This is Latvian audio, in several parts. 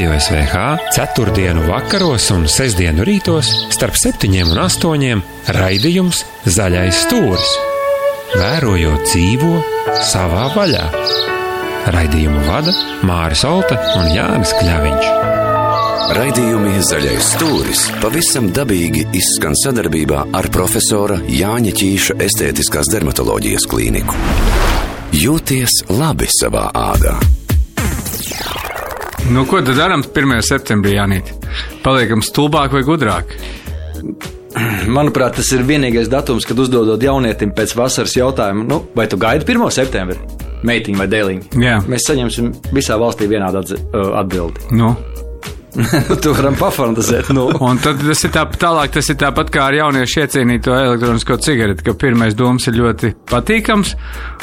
Radio SVH ceturtdienu vakaros un sestdienu rītos starp septiņiem un astoņiem raidījums Zaļais stūris. Vērojot dzīvo savā vaļā. Raidījumu vada Māris Olta un Jānis Kļaviņš. Raidījumi Zaļais stūris pavisam dabīgi izskan sadarbībā ar profesora Jāņa Čīša estētiskās dermatoloģijas klīniku. Jūties labi savā ādā. Nu, ko tad darām 1. septembrī, Janīt? Paliekam stulbāk vai gudrāk? Manuprāt, tas ir vienīgais datums, kad uzdodot jaunietim pēc vasaras jautājumu, nu, vai tu gaidi 1. septembri? Meitiņa vai dēliņa? Jā. Mēs saņemsim visā valstī vienādu atbildi. Nu. tu varam pafantasēt, nu. Un tad tas ir tā, tālāk, tas ir tāpat kā ar jauniešu iecienīto elektronisko cigareti, ka pirmais domas ir ļoti patīkams,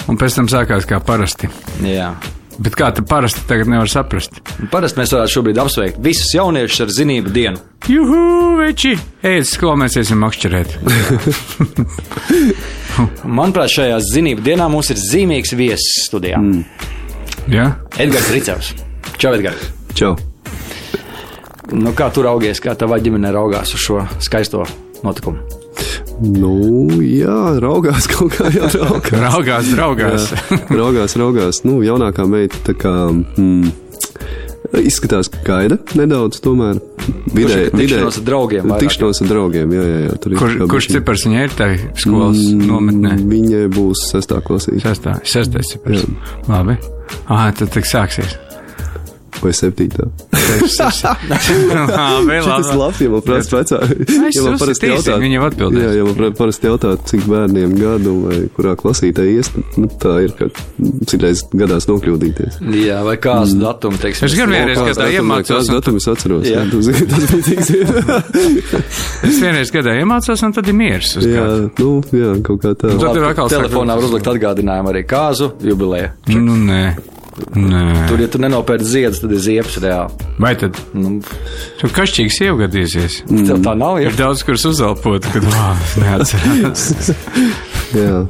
un pēc tam sākās kā parasti. Jā. Bet kā tad parasti tagad nevar saprast? Parasti mēs varētu šobrīd apsveikt visus jauniešus ar zinību dienu. Juhu, veči! Ej, skolā mēs iesim makšķerēt. Manuprāt, šajā zinību dienā mums ir zīmīgs viesis studijā. Mm. Jā? Edgars Ricevs. Čau, Edgars! Čau! Nu, kā tu raugies, kā tavā ģimenē raugās uz šo skaisto notikumu? Nu, jā, raugās kaut kā, jā, raugās. Raugās, draugās. Jā, raugās, raugās. Nu, jaunākā meita tā kā. Mm, Izskatās, ka gaida nedaudz, tomēr. Vidēji, tikšanos ar draugiem. Tikšanos ar draugiem, jā, jā. jā tur ir Kur, kā kurš bišķiņ- cipars viņai ir tajā skolas nometnē? Viņai būs sestā klasīte. Sestā, sestais cipars. Labi. Ah, tad tik sāksies. Vai septītā? Tas labi, ja man prasa vecā. Ja man parasti jautā, viņi jau atbildēs. Jā, ja man parasti jautā, cik bērniem gadu vai kurā klasītē ies, nu, tā ir, ka citreiz gadās nokļūdīties. Jā, vai kāds mm. datums, teiksim, Es gan vienreiz gadā datums, iemācos, kāds datums es atceros. Jā. Zini, tas bija tik Es vienreiz gadā iemācos, un tad ir miers. Jā, gadu. nu, jā, kaut kā tā. Un tad ir atkal telefonā var uzlikt atgādinājumu arī kāzu jubilēju. Nu, nē. Nē. Tur, ja tu nenopērci ziedus, tad ir ziepes reāli. Vai tad? Nu, Tu kašķīgs iegadīsies. tev tā nav, ja? Ir daudz, kurus uzelpot, kad neatcerās. Jā.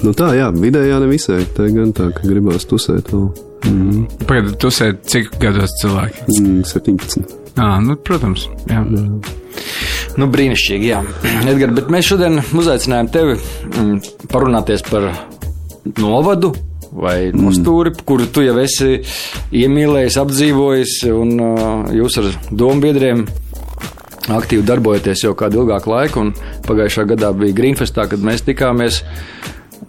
Nu tā, jā, vidējā nevisai. Tā gan tā, ka gribās tusēt vēl. Mm, Pagaid, tu sēdi cik gados cilvēki? mm, 17. Ā, nu, protams, jā. Nu, brīnišķīgi, jā. Edgars, bet mēs šodien uzaicinājām tevi mm, parunāties par novadu vai mm. kuru tu jau esi iemīlējis, apdzīvojis, un uh, jūs ar dombiedriem aktīvi darbojaties jau kādu ilgāku laiku, un pagājušā gadā bija Greenfestā, kad mēs tikāmies.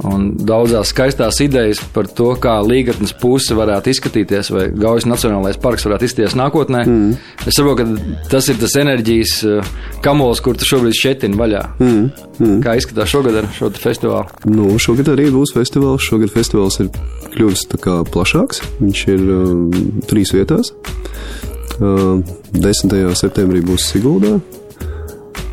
Un daudzās skaistās idejas par to, kā līgatnes puse varētu izskatīties, vai Gaujas Nacionālais parks varētu izskatīties nākotnē. Mm. Es saprotu, ka tas ir tas enerģijas uh, kamols, kur tu šobrīd šķetini vaļā. Mm. Mm. Kā izskatās šogad ar šo festivālu? Nu, šogad arī būs festivāls. Šogad festivāls ir kļuvis plašāks. Viņš ir uh, trīs vietās. Uh, 10. septembrī būs Siguldā, 6,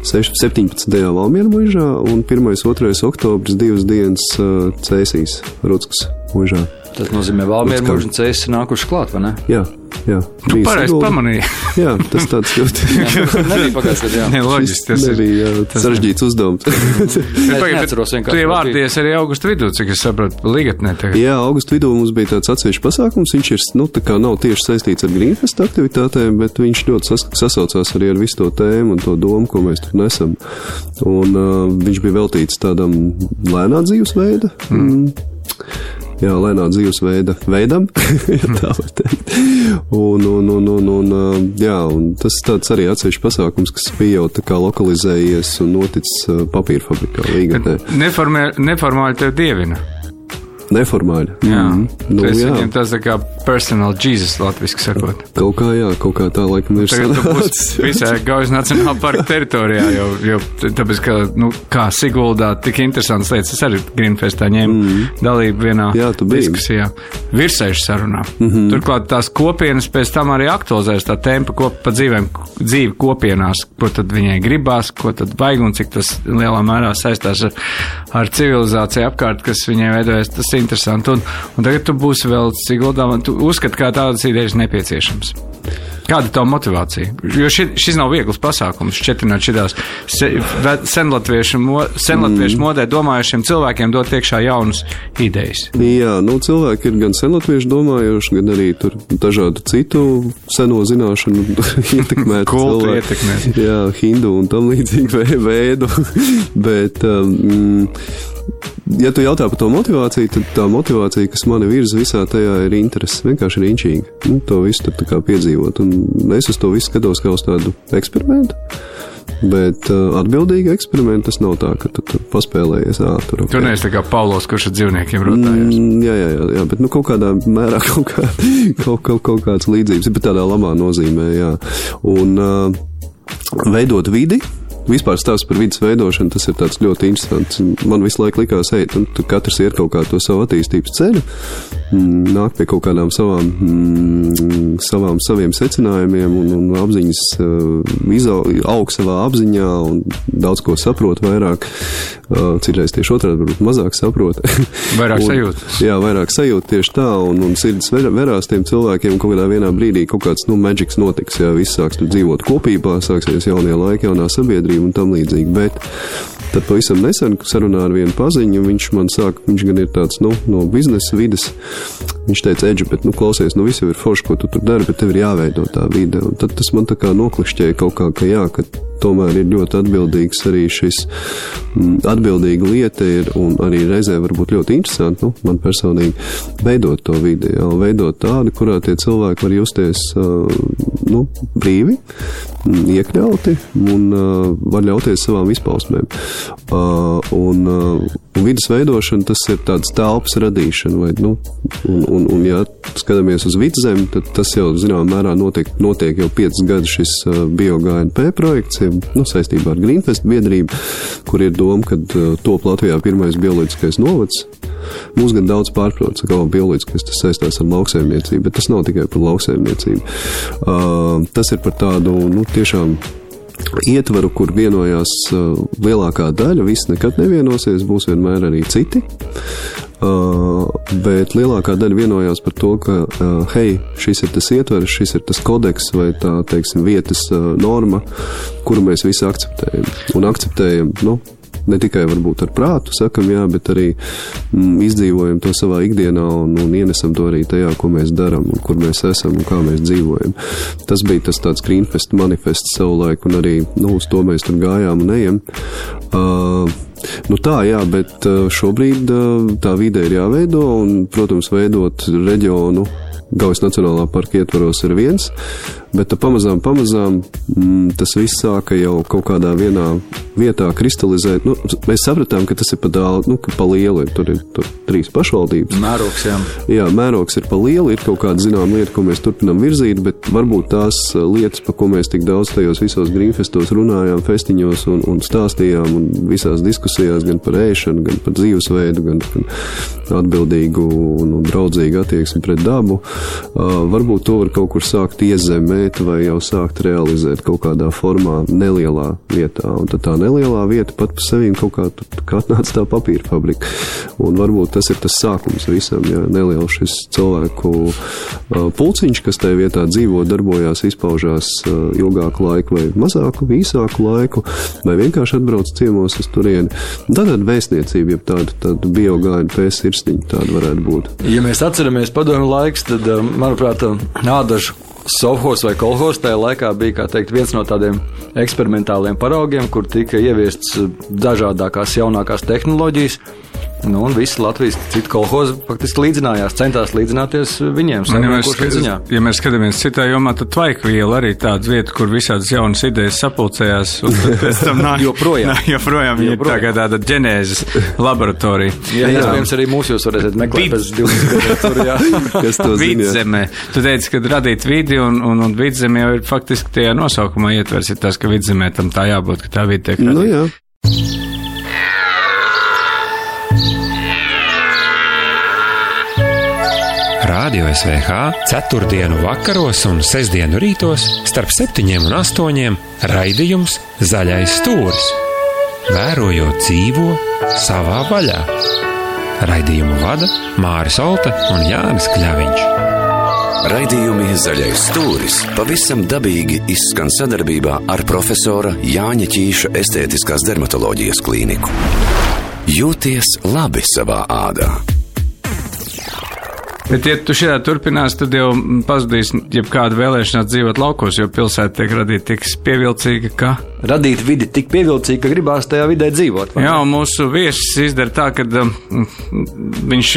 17. Valmiera mūžā un 1. 2. oktobris divas dienas uh, Cēsīs, Rutskas mūžā. Tas nozīmē, ka un cēsis ir nākuši klāt, vai ne? Jā, jā. Tu bija pareizi pamanīji. Jā, tas tāds ļoti loģiski, tas jā, sarežģīts uzdevums. Es Pagaid, neatceros bet vienkārši, Tu kā ievārdies arī augustu vidū, cik es sapratu, ligatnē tagad. Jā, augusta vidū mums bija tāds atsevišķs pasākums. Viņš ir, nu, tā kā nav tieši saistīts ar Greenfest aktivitātēm, bet viņš ļoti sas sasaucās arī ar visu to tēmu un to domu, ko mēs tur nesam. Un uh, viņš bija veltīts tādam lēnā dzīvesveida. Mm. Jā, lēnā dzīvesveida veidam, ja tā var teikt. Un, un, un, un, un, jā, un tas tāds arī atsevišķs pasākums, kas bija jau tā kā lokalizējies un noticis papīra fabrikā. Neformē, neformāli tev dievina. Neformāli. Jā, Mhm. nu, tas viņam tas tā kā personal Jesus latviski sakot. Kaut kā, jā, kaut kā tā laikam ir Tagad tu būsi visā Gaujas Nacionālā parka teritorijā, jo, jo tāpēc, ka, nu, kā Siguldā tik interesants lietas, es arī Greenfestā ņēmu mm. dalību vienā Jā, diskusijā, virsēšu sarunā. Mm -hmm. Turklāt tās kopienas pēc tam arī aktualizēs tā tempa kop, pa dzīvēm, dzīvi kopienās, ko tad viņai gribās, ko tad vajag un cik tas lielā mērā saistās ar, ar civilizāciju apkārt, kas viņai veidojas, tas ir interesanti. Un, un tagad tu būsi vēl Siguldā, un tu uzskati, kā tādas idejas nepieciešams. Kāda ir tā motivācija? Jo ši, šis nav viegls pasākums, četrināt šitās se, senlatviešu, mo, senlatviešu mm. modē domājušiem cilvēkiem dot iekšā jaunas idejas. Jā, nu cilvēki ir gan senlatviešu domājuši, gan arī tur dažādu citu seno zināšanu ietekmēt. Kultu ietekmēt. Jā, hindu un tam līdzīgi veidu. Bet, um, ja tu jautā par to motivāciju, tad tā motivācija, kas mani virza visā tajā, ir interese. Vienkārši ir inčīgi. Nu, to visu tur kā piedzīvot. Un es uz to visu skatos kā uz tādu eksperimentu. Bet uh, atbildīgi eksperimenti tas nav tā, ka tu, tu paspēlējies ātri. Okay. Tur neesi tā kā Paulos, kurš ar dzīvniekiem runājas. Mm, jā, jā, jā, jā, bet nu, kaut kādā mērā kaut, kā, kaut, kaut, kaut kāds līdzības, bet tādā labā nozīmē, jā. Un uh, veidot vidi, vispār stāsts par vidas veidošanu, tas ir ļoti interesants. Man visu laiku likās, ej, nu, katrs iet kaut kādu to savu attīstības ceļu, mm, nāk pie kaut kādām savām, mm, savām saviem secinājumiem un, un apziņas uh, aug savā apziņā un daudz ko saprot vairāk. Uh, citreiz tieši otrādi, varbūt mazāk saprot. Vairāk sajūtas. Jā, vairāk sajūta tieši tā, un, un sirds ver, verās tiem cilvēkiem, kaut kādā vienā brīdī kaut kāds, nu, maģiks notiks, jā, viss sāks tur dzīvot kopībā, sāksies jaunie laiki, jaunā sabiedrība un tam līdzīgi. Bet tad pavisam nesen sarunā ar vienu paziņu, viņš man saka, viņš gan ir tāds, nu, no biznesa vidas. Viņš teica, Edži, bet, nu, klausies, nu, viss jau ir forši, ko tu tur dari, bet tev ir jāveido tā vide. Un tad tas man tā kā noklišķēja kaut kā, ka jā, ka tomēr ir ļoti atbildīgs arī šis m, atbildīga lieta ir un arī reizē varbūt ļoti interesanti, nu, man personīgi, veidot to vidi, veidot tādu, kurā tie cilvēki var justies, uh, nu, brīvi, iekļauti un uh, var ļauties savām izpausmēm. Uh, un, uh, vidas veidošana tas ir tāds telpas radīšana, vai, nu, un, un, un ja skatāmies uz vidzemi, tad tas jau, zināmā mērā, notiek, notiek jau piecas gadus šis uh, BioGNP projekts, nu, saistībā ar Greenfest biedrību, kur ir doma, ka uh, top Latvijā pirmais bioloģiskais novads. Mūs gan daudz pārprot, ka bioloģiskais tas saistās ar lauksaimniecību, bet tas nav tikai par lauksaimniecību. Uh, tas ir par tādu, nu, tiešām ietvaru, kur vienojās uh, lielākā daļa, viss nekad nevienosies, būs vienmēr arī citi. Uh, bet lielākā daļa vienojās par to, ka, uh, hei, šis ir tas ietvers, šis ir tas kodeks vai tā, teiksim, vietas uh, norma, kuru mēs visi akceptējam. Un akceptējam, nu, ne tikai varbūt ar prātu sakam, jā, bet arī mm, izdzīvojam to savā ikdienā un, un ienesam to arī tajā, ko mēs darām un kur mēs esam un kā mēs dzīvojam. Tas bija tas tāds Greenfest manifests savulaik, un arī nu, uz to mēs tur gājām un ejam. Uh, Nu tā, jā, bet šobrīd tā vide ir jāveido un, protams, veidot reģionu Gaujas Nacionālā parka ietvaros ir viens, bet pamazām, pamazām mm, tas viss sāka jau kaut kādā vienā vietā kristalizēt. Nu, mēs sapratām, ka tas ir pa daudz, nu, ka pa lielu ir. Tur ir tur trīs pašvaldības. Mērogs, jā. Jā, mērogs ir pa lielu, ir kaut kāda zināma lieta, ko mēs turpinām virzīt, bet varbūt tās lietas, pa ko mēs tik daudz tajos visos grīnfestos runājām, festiņos un, un stāstījām un visās diskusijās gan par ēšanu, gan par dzīvesveidu, gan par atbildīgu un, un draudzīgu attieksmi pret dabu, uh, varbūt to var kaut kur sākt iezemēt vai jau sākt realizēt kaut kādā formā nelielā vietā. Un tad tā nelielā vieta pat par sevi kaut kā, kā atnāca tā papīra fabrika. Un varbūt tas ir tas sākums visam, ja neliels šis cilvēku uh, pulciņš, kas tajā vietā dzīvo, darbojās, izpaužās uh, ilgāku laiku vai mazāku, īsāku laiku, vai vienkārši atbrauc ciemos uz turieni. Tāda vēstniecība, ja tāda, tāda biogāņa pēc sirsniņa tāda varētu būt. Ja mēs atceramies padomu laiks, tad, manuprāt, ādažu Sovhos vai kolhos tajā laikā bija teikt, viens no tādiem eksperimentāliem paraugiem, kur tika ieviestas dažādākās jaunākās tehnoloģijas. Nu, un visi Latvijas citu kolhozi faktiski līdzinājās, centās līdzināties viņiem. Un, ja, mēs, ziņā. ja mēs skatāmies citā jomā, tad tvaikviela arī tāda vieta, kur visādas jaunas idejas sapulcējās. Pēc tam nāk, joprojām. Nā, joprojām viņa ir tā tāda ģenēzes laboratorija. Jā, jā. iespējams arī mūs jūs varēsiet meklēt pēc 20 gadiem. Kas to? Vidzemē. Tu teici, ka radīt vidi un, un, un vidzemē jau ir faktiski tajā nosaukumā ietvers ir tas, ka vidzemē tam tā jābūt, ka tā vidi tiek radīta. Nu, jā. Radio SVH ceturtdienu vakaros un sestdienu rītos starp septiņiem un astoņiem raidījums Zaļais stūris. Vērojot dzīvo savā vaļā. Raidījumu vada Māris Olta un Jānis Kļaviņš. Raidījumi Zaļais stūris pavisam dabīgi izskan sadarbībā ar profesora Jāņa Ķīša estētiskās dermatoloģijas klīniku. Jūties labi savā ādā! Bet, ja tu šādi turpinās, tad jau pazudīs jebkāda vēlēšanās dzīvot laukos, jo pilsēta tiek radīta tik pievilcīga, ka. Radīt vidi tik pievilcīga, ka gribās tajā vidē dzīvot. Jā, un mūsu viesis izdara tā, ka um, viņš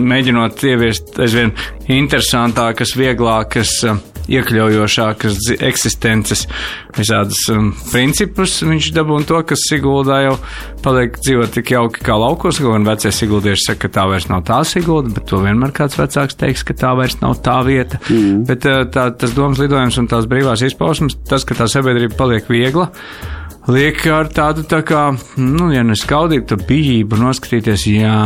mēģinot ieviest aizvien interesantākas, vieglākas. Um, iekļaujošākas eksistences, visādas um, principus. Viņš dabūna to, kas Siguldā jau paliek dzīvot tik jauki kā laukos, un vecie Siguldieši saka, ka tā vairs nav tā Sigulda, bet to vienmēr kāds vecāks teiks, ka tā vairs nav tā vieta. Mm. Bet uh, tā, tas domas lidojums un tās brīvās izpausmes, tas, ka tā sabiedrība paliek viegla, liek ar tādu tā kā, nu, ja ne skaudību, tad bijību noskatīties, jā,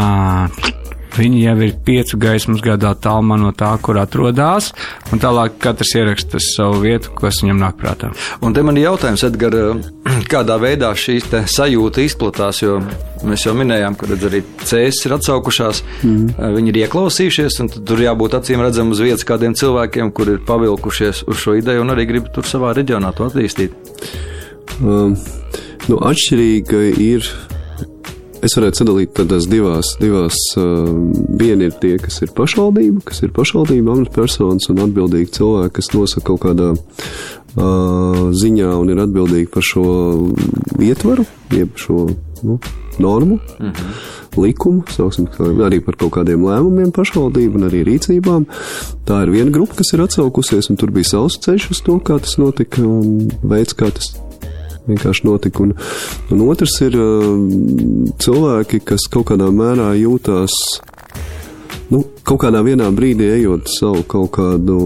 Viņi jau ir piecu gaismas gadā tālumā no tā, kur atrodas, un tālāk katrs ieraksta savu vietu, kas viņam nāk prātā. Un te man ir jautājums, Edgar, kādā veidā šīs sajūta izplatās, jo mēs jau minējām, ka arī cēsis ir atsaukušās, mm. viņi ir ieklausījušies, un tur jābūt acīm redzam uz vietas kādiem cilvēkiem, kur ir pavilkušies uz šo ideju un arī grib tur savā reģionā to attīstīt. Um, nu, atšķirīga ir Es varētu sadalīt tādās divās, divās uh, viena ir tie, kas ir pašvaldība, kas ir pašvaldība amatpersonas un atbildīgi cilvēki, kas nosaka kaut kādā uh, ziņā un ir atbildīgi par šo ietvaru, jeb šo nu, normu, mm -hmm. likumu, sauksim, arī par kaut kādiem lēmumiem pašvaldību un arī rīcībām. Tā ir viena grupa, kas ir atsaukusies, un tur bija savs ceļš uz to, kā tas notika un veids, kā tas vienkārši notika. Un, un otrs ir uh, cilvēki, kas kaut kādā mērā jūtās nu, kaut kādā brīdī ejot savu kaut kādu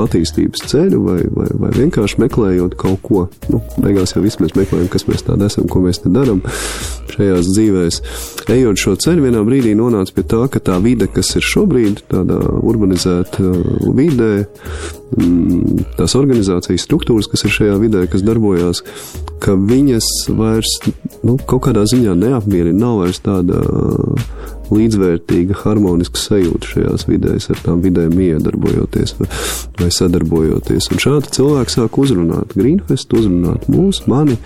attīstības ceļu, vai, vai, vai vienkārši meklējot kaut ko. Nu, beigās jau viss mēs meklējam, kas mēs tādi esam, ko mēs te darām šajās dzīvēs. Ejot šo ceļu, vienā brīdī nonāca pie tā, ka tā vide, kas ir šobrīd, tādā urbanizēta vidē, mm, tās organizācijas struktūras, kas ir šajā vidē, kas darbojās, ka viņas vairs nu, kaut kādā ziņā neapmierina, nav vairs tāda līdzvērtīga, harmoniska sajūta šajās vidēs, ar tām vidēm iedarbojoties vai, vai sadarbojoties. Un šādi cilvēki sāk uzrunāt Greenfest, uzrunāt mūs, mani,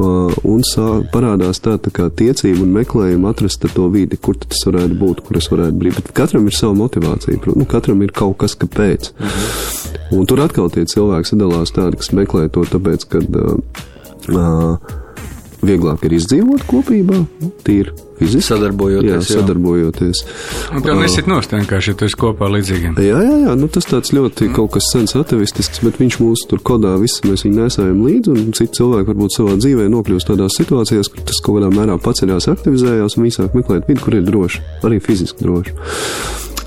un sāk parādās tā, tā kā tiecība un meklējuma atrast to vidi, kur tas varētu būt, kur es varētu būt. Bet katram ir sava motivācija, nu, katram ir kaut kas, kāpēc. Mhm. Un tur atkal tie cilvēki sadalās tādi, kas meklē to tāpēc, ka uh, vieglāk ir izdzīvot kopībā, nu, tīri fiziski. Sadarbojoties. Jā, sadarbojoties. Un tev nesit nost vienkārši, ja tu esi kopā līdzīgiem. Jā, jā, jā, nu tas tāds ļoti mm. kaut kas sens atavistisks, bet viņš mūs tur kodā visi mēs viņu nesājam līdzi, un citi cilvēki varbūt savā dzīvē nokļūst tādās situācijās, kur tas kaut kādā mērā paceļās, aktivizējās un viņi sāk meklēt vidi, kur ir droši, arī fiziski droši.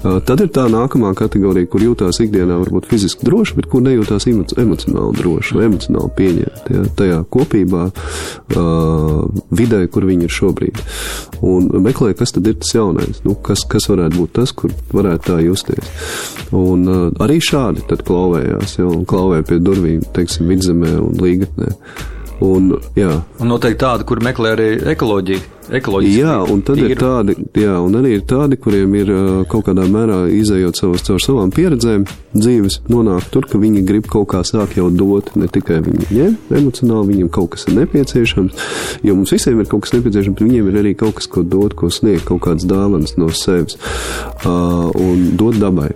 Tad ir tā nākamā kategorija, kur jūtās ikdienā varbūt fiziski droši, bet kur nejūtās emocionāli droši vai emocionāli pieņemti ja, tajā kopībā, uh, vidē, kur viņi ir šobrīd. Un meklē, kas tad ir tas jaunais, nu, kas, kas varētu būt tas, kur varētu tā justies. Un uh, arī šādi tad klauvējās, jau klauvēja pie durvīm, teiksim, vidzemē un līgatnē. Un, jā. un noteikti tādi, kur meklē arī ekoloģiju. Jā, un tad tīri. ir tādi, jā, un arī ir tādi, kuriem ir kaut kādā mērā izējot savas caur savām pieredzēm dzīves, nonāk tur, ka viņi grib kaut kā sāk jau dot, ne tikai viņi ņem emocionāli, viņiem kaut kas ir nepieciešams, jo mums visiem ir kaut kas nepieciešams, bet viņiem ir arī kaut kas, ko dot, ko sniegt, kaut kāds dāvans no sevis uh, un dot dabai.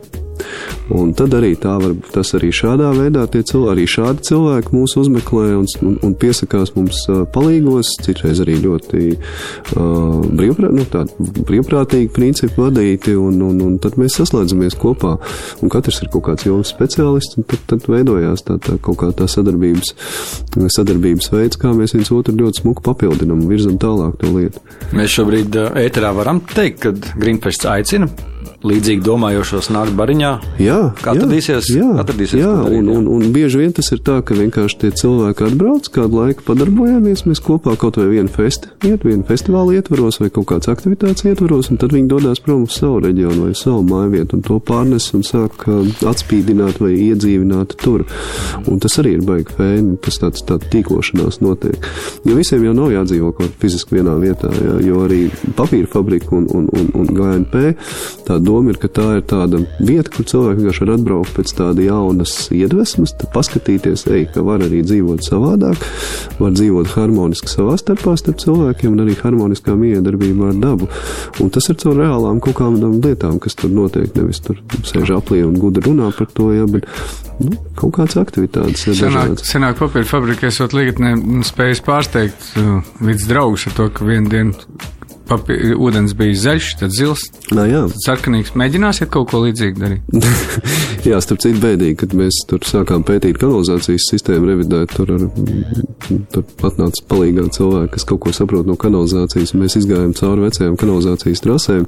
Un tad arī tā var, tas arī šādā veidā tie cilvēki, arī šādi cilvēki mūs uzmeklē un, un, un piesakās mums palīgos, citreiz arī ļoti uh, brīvprā, nu, brīvprātīgi principi vadīti, un, un, un tad mēs saslēdzamies kopā, un katrs ir kaut kāds jomas speciālists, un tad, tad veidojās tā, tā kaut kā tā sadarbības, sadarbības veids, kā mēs viens otru ļoti smuku papildinam un virzam tālāk to lietu. Mēs šobrīd ēterā varam teikt, ka Greenfests aicina līdzīgi domājošos nākt bariņā. Jā, kā atradīsies, jā, atradīsies jā, darīt, un, un, un bieži vien tas ir tā, ka vienkārši tie cilvēki atbrauc, kādu laiku padarbojāmies, mēs kopā kaut vai vienu festi, iet, vienu festivālu ietvaros vai kaut kādas aktivitātes ietvaros, un tad viņi dodas prom uz savu reģionu vai savu māju vietu un to pārnes un sāk uh, atspīdināt vai iedzīvināt tur. Un tas arī ir baigi fēni, tas tāds tā tīklošanās notiek. Jo visiem jau nav jādzīvo kaut fiziski vienā vietā, jā, jo arī papīra fabrika un, un, un, un GNP tā tā doma ir, ka tā ir tāda vieta, kur cilvēki vienkārši var atbraukt pēc tāda jaunas iedvesmas, paskatīties, ej, ka var arī dzīvot savādāk, var dzīvot harmoniski savā starpā starp cilvēkiem un arī harmoniskā miedarbībā ar dabu. Un tas ir caur reālām kaut kādām lietām, kas tur notiek, nevis tur sēž aplī un gudri runā par to, ja, bet nu, kaut kādas aktivitātes ir Senāk, dažādas. senāk papīra fabrikā esot līgatnē spējas pārsteigt uh, līdz draugus ar to, ka vienu dienu papī, ūdens bija zaļš, tad zils, Nā, jā. tad sarkanīgs. Mēģināsiet kaut ko līdzīgu darīt. Jā, starp citu, bēdīgi, kad mēs tur sākām pētīt kanalizācijas sistēmu, revidēt, tur, ar, tur atnāca palīgā cilvēki, kas kaut ko saprot no kanalizācijas, mēs izgājām cauri vecajām kanalizācijas trasēm.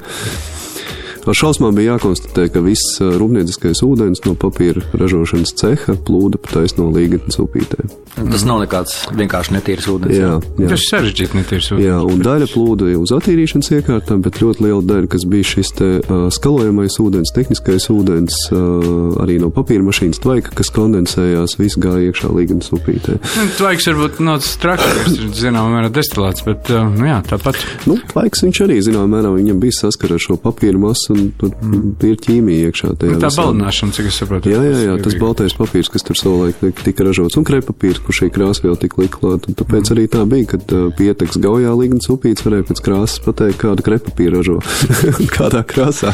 Ar šausmām bija jākonstatē, ka viss rūpnieciskais ūdens no papīra ražošanas ceha plūda pa taisno līgatnes upītē. Tas nav nekāds vienkārši netīrs ūdens. Jā, jā. Tas ir sarežģīti netīrs Jā, un daļa plūda uz attīrīšanas iekārtām, bet ļoti liela daļa, kas bija šis te, uh, skalojamais ūdens, tehniskais ūdens, uh, arī no papīra mašīnas tvaika, kas kondensējās, viss gāja iekšā līgatnes upītē. Nu, Tvaiks varbūt nav tas trakākais, zināmā mērā destilāts, bet uh, jā, tāpat. Nu, laiks viņš arī, zināmā mērā, viņam bija saskara ar šo papīra masu, tur mm. ir ķīmija iekšā. Nu, tā visā. baldināšana, cik es saprotu. Jā, jā, jā, tas bija. baltais papīrs, kas tur savulaik tika ražots, un krepapīrs, kur šī krāsa vēl tika likt klāt. Un tāpēc arī tā bija, kad uh, pieteks gaujā līgnes upīts, varēja pēc krāsas pateikt, kādu krepapīru ražo, kādā krāsā.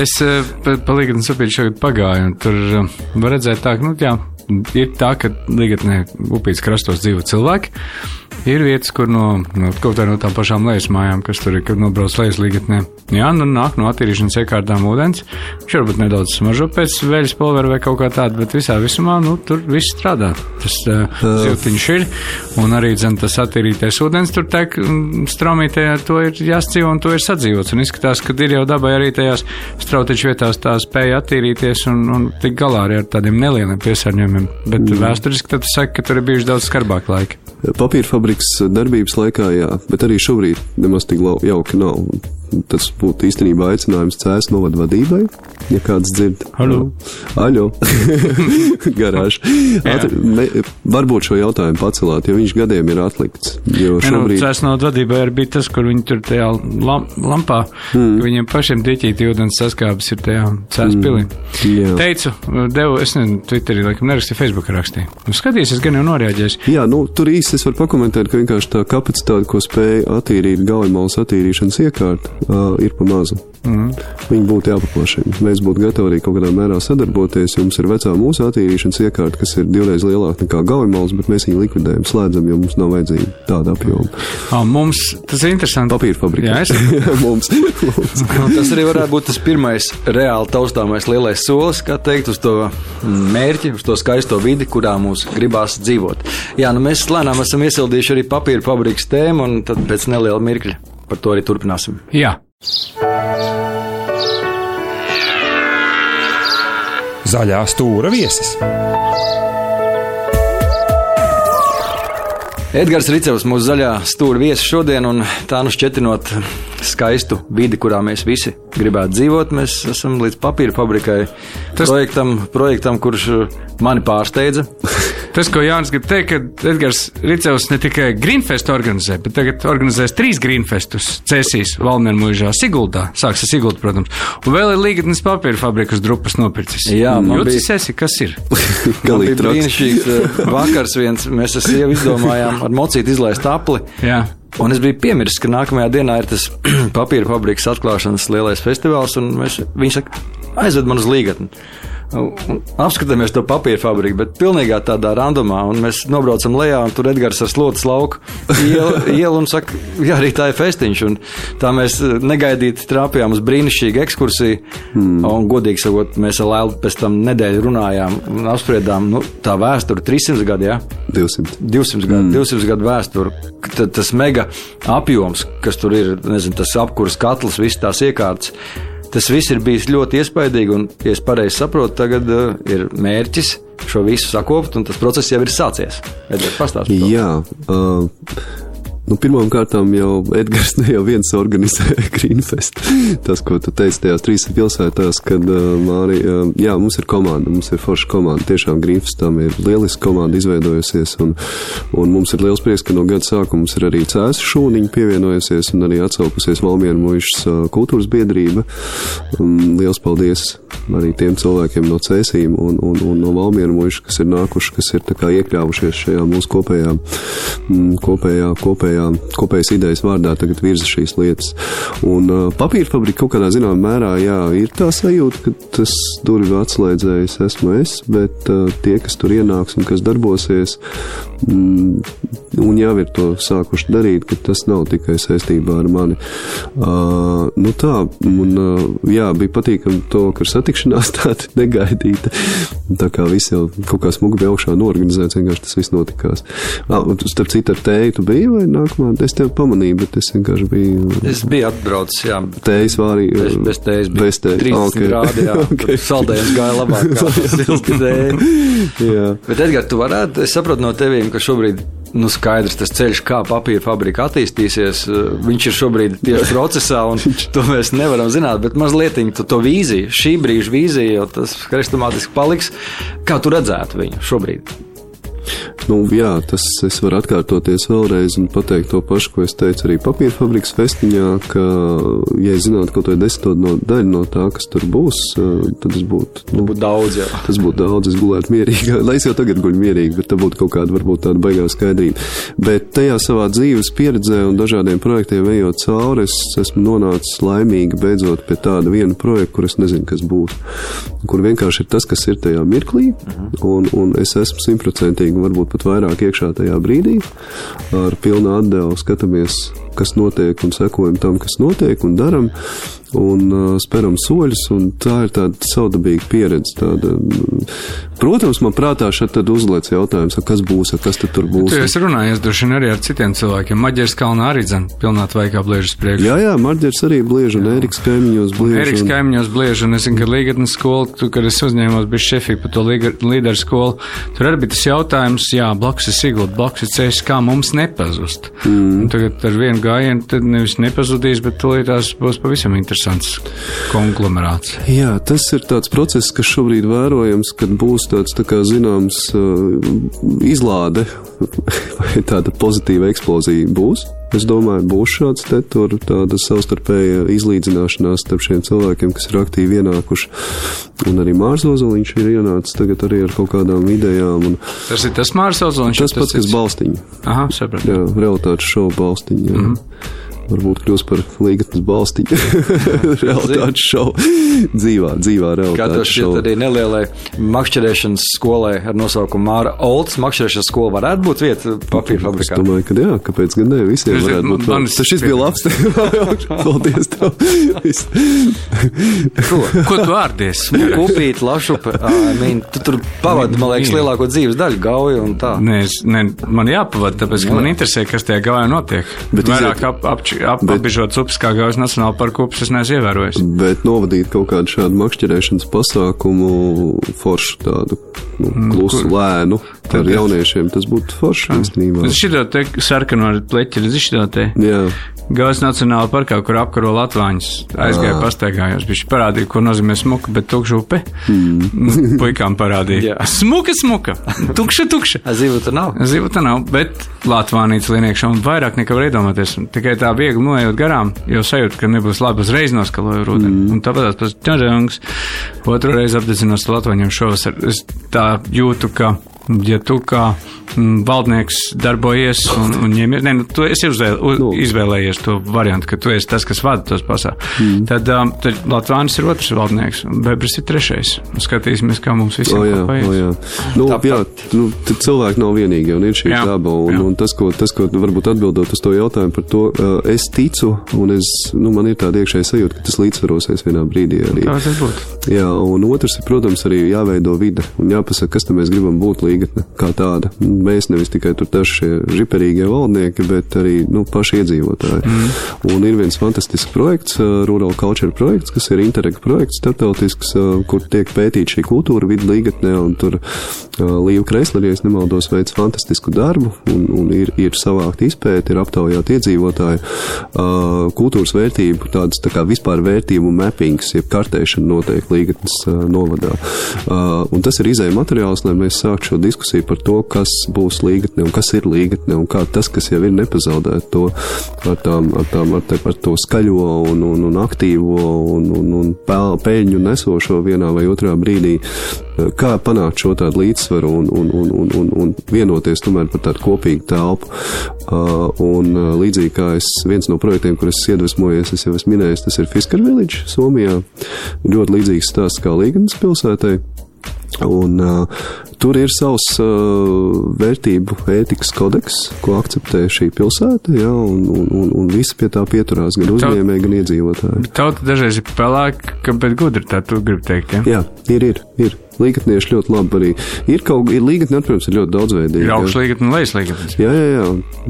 Es eh, pa, pa Ligatnes upīti šogad pagāju, un tur eh, var redzēt tā, ka, nu, jā, ir tā, ka Ligatnē upītes krastos dzīvo cilvēki. Ir vietas, kur no, no kaut kā no tām pašām lejas mājām, kas tur ir, kad nobrauc lejas līgatnē. Jā, nu nāk no attīrīšanas iekārtām ūdens. Viņš varbūt nedaudz smaržo pēc veļas pulvera vai kaut kā tāda, bet visā visumā, nu, tur viss strādā. Tas uh, siltiņš ir, un arī, zin, tas attīrītais ūdens tur mm, straumītē, to ir jāsdzīvo un to ir sadzīvots. Un izskatās, ka ir jau dabai arī tajās strautiņš vietās tā spēja attīrīties un, un tik galā arī ar tādiem nelieliem piesārņojumiem. Bet mm. vēsturiski tad saka, ka tur ir bijuši daudz skarbāk laiki. Papīra fabriks darbības laikā, jā, bet arī šobrīd nemaz tik jauki nav. Tas būtu īstenībā aicinājums cēs novadu vadībai, ja kāds dzird. Halo. Aļo. Me- Varbūt šo jautājumu pacelāt, jo viņš gadiem ir atlikts. Jo nu, šobrīd. Cēs no vadībā arī bija tas, kur viņi tur tajā lam, lampā, mm. viņiem pašiem dieķīti ūdens saskābes ir tajā cēs pilī. Jā. Teicu, devu, es nezinu, Twitterī, laikam, nerakstīju, Facebookā rakstīju. Nu, skaties, es gan jau noreaģēju. Jā, nu, tur īsti es varu pakomentēt, ka vienkārši tā kapacitāte, ko spēja attīrīt gaujamālas attīrīšanas iekārta, uh, ir pa mazu. Mm. Viņi būtu jāpaplašina. Mēs būtu gatavi arī kaut kādā mērā sadarboties. Jums ir vecā mūsu attīrīšanas iekārta, kas ir divreiz lielāka nekā gaujamālas, bet mēs viņu likvidējam, slēdzam, jo mums nav vajadzīga tāda apjoma. Ah, mums tas ir interesanti. Papīra fabrika. Jā, es mums. mums. Nu, tas arī varētu būt tas pirmais reāli taustāmais lielais solis, kā teikt, uz to mērķi, uz to skaisto vidi, kurā mums gribās dzīvot. Jā, nu mēs lēnām esam iesildījuši arī papīra fabrikas tēmu, un tad pēc neliela mirkļa par to arī turpināsim. Jā. Zaļā stūra viesis. Edgars Ricevs, mūsu zaļā stūra viesis šodien, un tā nu šķetinot skaistu vidi, kurā mēs visi gribētu dzīvot, mēs esam līdz papīra fabrikai Tas- projektam, projektam, kurš mani pārsteidza. Tas, ko Jānis grib teikt, ka Edgars Ricevs ne tikai Greenfest organizē, bet tagad organizēs trīs Greenfestus - Cēsīs, Valmēra mūžā, Siguldā. Sāks ar Siguldu, protams. Un vēl ir Līgatnes papīra fabrikas drupas nopircis. Jā, man Jūtas bija- esi, kas ir? Galīgi brīnišķīgs uh, vakars viens, mēs ar sievu izdomājām ar mocīti izlaist apli. Jā. Un es biju piemirsis, ka nākamajā dienā ir tas papīra fabrikas atklāšanas lielais festivāls, un mēs, viņš saka, aizved man uz līgatni. Un Apskatāmies to papīra fabriku, bet pilnīgā tādā randomā. Un mēs nobraucam lejā, un tur Edgars ar slotas lauku ielu, ielu un saka, jā, arī tā ir festiņš. Un tā mēs eh, negaidīti trāpījām uz brīnišķīgu ekskursiju. Hmm. Un, godīgi sakot, mēs ar Lēlu pēc tam nedēļu runājām un apspriedām nu, tā vēsturi 300 gadu. Jā. 200. 200 gadu, mm. 200 gadu vēsture, tad tas mega apjoms, kas tur ir, nezinu, tas apkurs katls, visas tās iekārtas. Tas viss ir bijis ļoti iespaidīgi, un, ja es pareizi saprotu, tagad uh, ir mērķis šo visu sakopt, un tas process jau ir sācies. Edgars, pastāsti par to. Jā. Uh, Nu, Pirmām kārtām jau Edgars ne jau viens organizē Greenfest. Tas, ko tu teici tajās trīs pilsētās, kad uh, Māri, uh, jā, mums ir komanda, mums ir forša komanda. Tiešām Greenfestam ir lieliska komanda izveidojusies, un, un mums ir liels prieks, ka no gada sākuma mums ir arī cēsu šūniņi pievienojusies un arī atsaukusies Valmiera muišas uh, kultūras biedrība. Liels paldies arī tiem cilvēkiem no cēsīm un, un, un no Valmiera muišas, kas ir nākuši, kas ir tā kā iekļāvušies šajā mūsu kopējā, mm, kopējā, kopējā, kopējas idejas vārdā tagad virza šīs lietas. Un uh, papīra fabrika kaut kādā zināmā mērā, jā, ir tā sajūta, ka tas durvju atslēdzējs esmu es, bet uh, tie, kas tur ienāks un kas darbosies, mm, un jau ir to sākuši darīt, ka tas nav tikai saistībā ar mani. Uh, nu tā, un uh, jā, bija patīkami to, ka satikšanās tāda negaidīta. Tā kā viss jau kaut kā smugi bija augšā norganizēts, vienkārši tas viss notikās. Ah, starp citu, ar tēju tu biji vai nākamā? Es tevi pamanīju, bet es vienkārši biju. Es biju atbraucis, jā. Tējas vārī. Bez, bez tējas bija. Bez tējas. 30 okay. grādi, jā. okay. Saldējums gāja labāk kā silti tēja. jā. Bet, Edgar, tu varētu, es saprotu no tevīm, ka šobrīd nu, skaidrs tas ceļš, kā papīra fabrika attīstīsies. Viņš ir šobrīd tieši procesā, un to mēs nevaram zināt. Bet mazliet to, to vīziju, šī brīža vīziju, jo tas hrestomātiski paliks. Kā tu redzētu viņu šobrīd? Nu, jā, tas es varu atkārtoties vēlreiz un pateikt to pašu, ko es teicu arī papīra fabrikas festiņā, ka, ja es zinātu kaut vai desmito no, daļu no tā, kas tur būs, tad tas būtu. Nu, būtu daudz, jā. Tas būtu daudz, es gulētu mierīgi. Lai es jau tagad guļu mierīgi, bet tā būtu kaut kāda varbūt tāda baigā skaidrība. Bet tajā savā dzīves pieredzē un dažādiem projektiem ejot cauri, es esmu nonācis laimīgi beidzot pie tāda viena projekta, kur es nezinu, kas būs. Kur vienkārši ir tas, kas ir tajā mirklī, un, un es esmu simtprocentīgi varbūt pat vairāk iekšā tajā brīdī. Ar pilnu atdevu skatāmies, kas notiek un sekojam tam, kas notiek un daram un uh, speram soļus, un tā ir tāda savdabīga pieredze. Tāda, protams, man prātā šeit tad uzliec jautājums, kas būs, kas tad tur būs. Tu esi runājies droši vien arī ar citiem cilvēkiem. Maģers Kalnā arī dzen, pilnā tvaikā bliežas priekšā. Jā, jā, Maģers arī bliež, un Eriks kaimiņos bliež. Eriks un... kaimiņos bliež, un es zinu, ka līgatnes skola, tu, kad es uzņēmos bija šefī par to līderu skolu, tur arī bija tas jautājums, jā, blakus ir Sigulda, blakus ir ceļš, kā mums nepazust. Mm. Un tagad ar vienu gājienu tad nevis nepazudīs, bet tūlītās būs pavisam interesants konglomerāts. Jā, tas ir tāds process, kas šobrīd vērojams, kad būs tāds, tā kā zināms, izlāde vai tāda pozitīva eksplozija būs. Es domāju, būs šāds te tur tāda savstarpēja izlīdzināšanās starp šiem cilvēkiem, kas ir aktīvi ienākuši. Un arī Mārs Ozoliņš ir ienācis tagad arī ar kaut kādām idejām. Un... Tas ir tas Mārs Ozoliņš? Tas pats, kas balstiņa. Aha, sapratu. Jā, realitātes šovu balstiņa. Jā. Mm -hmm varbūt kļūs par līgatnes balstiņu. realitātes šovu. dzīvā, dzīvā realitātes Kā to šķiet arī nelielai makšķerēšanas skolai ar nosaukumu Māra Olds. Makšķerēšanas skola varētu būt vieta papīra fabrikā. Es domāju, ka jā, kāpēc gan ne, visiem es, varētu būt. Man, tas šis bija labs. Paldies tev. ko, ko tu ārdies? Kupīt, lašup, mīn, tu tur pavadi, man liekas, lielāko dzīves daļu gauju un tā. Nē, es, ne, man jāpavada, tāpēc, ka man interesē, kas tajā gaujā notiek. Bet vairāk ap, ap, ap, bet, apbižot upes kā gaujas nacionāla parka upes, es neesmu ievērojis. Bet novadīt kaut kādu šādu makšķerēšanas pasākumu foršu tādu nu, mm, klusu, mm, lēnu ar jauniešiem, tas būtu forši ah. īstenībā. Šitā te sarkano ar pleķi, šitā te. Jā. Gaujas Nacionāla parkā, kur apkaro Latvāņus. Aizgāja ah. pastaigājos, viņš parādīja, ko nozīmē smuka, bet tukša upe. Mm. Puikām parādīja. smuka, smuka, tukša, tukša. Zivu tā nav. Zivu tā nav, bet Latvānīca lieniekšā un vairāk nekā var iedomāties. Tikai tā viegli noiet garām, jo sajūta, ka nebūs labi uzreiz noskaloju rūdeni. Mm. Un tāpēc tas ķažēngs otru reizi apdedzinās Latvāņiem šovasar. Es tā jūtu, ka ja tu kā mm, valdnieks darbojies un, un ņemies, ne, nu, tu esi uzvēl, uz, nu. izvēlējies to variantu, ka tu esi tas, kas vada tos pasākumus, mm. tad, um, tad Latvānis ir otrs valdnieks un Bebris ir trešais. Skatīsimies, kā mums visiem o, jā, o, jā. Nu, jā, nu, cilvēki nav vienīgi un ir šī jā, daba. Un, jā. un tas, ko, tas, ko varbūt atbildot uz to jautājumu par to, uh, es ticu un es, nu, man ir tāda iekšēja sajūta, ka tas līdzsvarosies vienā brīdī arī. Kā tas būtu? Jā, un otrs ir, protams, arī jāveido vide un jāpasaka, kas tam mēs gribam būt līdzi līgatne kā tāda. Mēs nevis tikai tur daži šie žiperīgie valdnieki, bet arī nu, paši iedzīvotāji. Mm. Un ir viens fantastisks projekts, Rural Culture projekts, kas ir Interreg projekts starptautisks, kur tiek pētīta šī kultūra vidu līgatnē, un tur Līva Kreisler, ja es nemaldos, veids fantastisku darbu, un, un ir, ir savākt izpēti, ir aptaujāt iedzīvotāju kultūras vērtību, tādas tā kā vispār vērtību mappings, jeb kartēšana notiek līgatnes novadā. Un tas ir izēja materiāls, lai mēs sāktu šo diskusiju par to, kas būs līgatne un kas ir līgatne un kā tas, kas jau ir nepazaudēt to ar tām, ar tām, ar, te, ar to skaļo un, un, un aktīvo un, un, un peļņu nesošo vienā vai otrā brīdī, kā panākt šo tādu līdzsvaru un, un, un, un, un, un vienoties tomēr par tādu kopīgu telpu. Un līdzīgi kā es viens no projektiem, kur es iedvesmojies, es jau esmu minējis, tas ir Fiskar Village Somijā. Ļoti līdzīgs stāsts kā Līganas pilsētai. Un, uh, tur ir savs uh, vērtību ētikas kodeks, ko akceptē šī pilsēta, ja, un, un, un, un visi pie tā pieturās, gan uzņēmēji, gan iedzīvotāji. Tauta dažreiz ir pelēka, bet gudri tā tu gribi teikt, ja? Jā, ir, ir, ir. Līgatnieši ļoti labi arī. Ir kaut kā, ir līgatni, protams, ir ļoti daudzveidīgi. Ir augsts līgatni un lejas līgatni. Jā, jā, jā,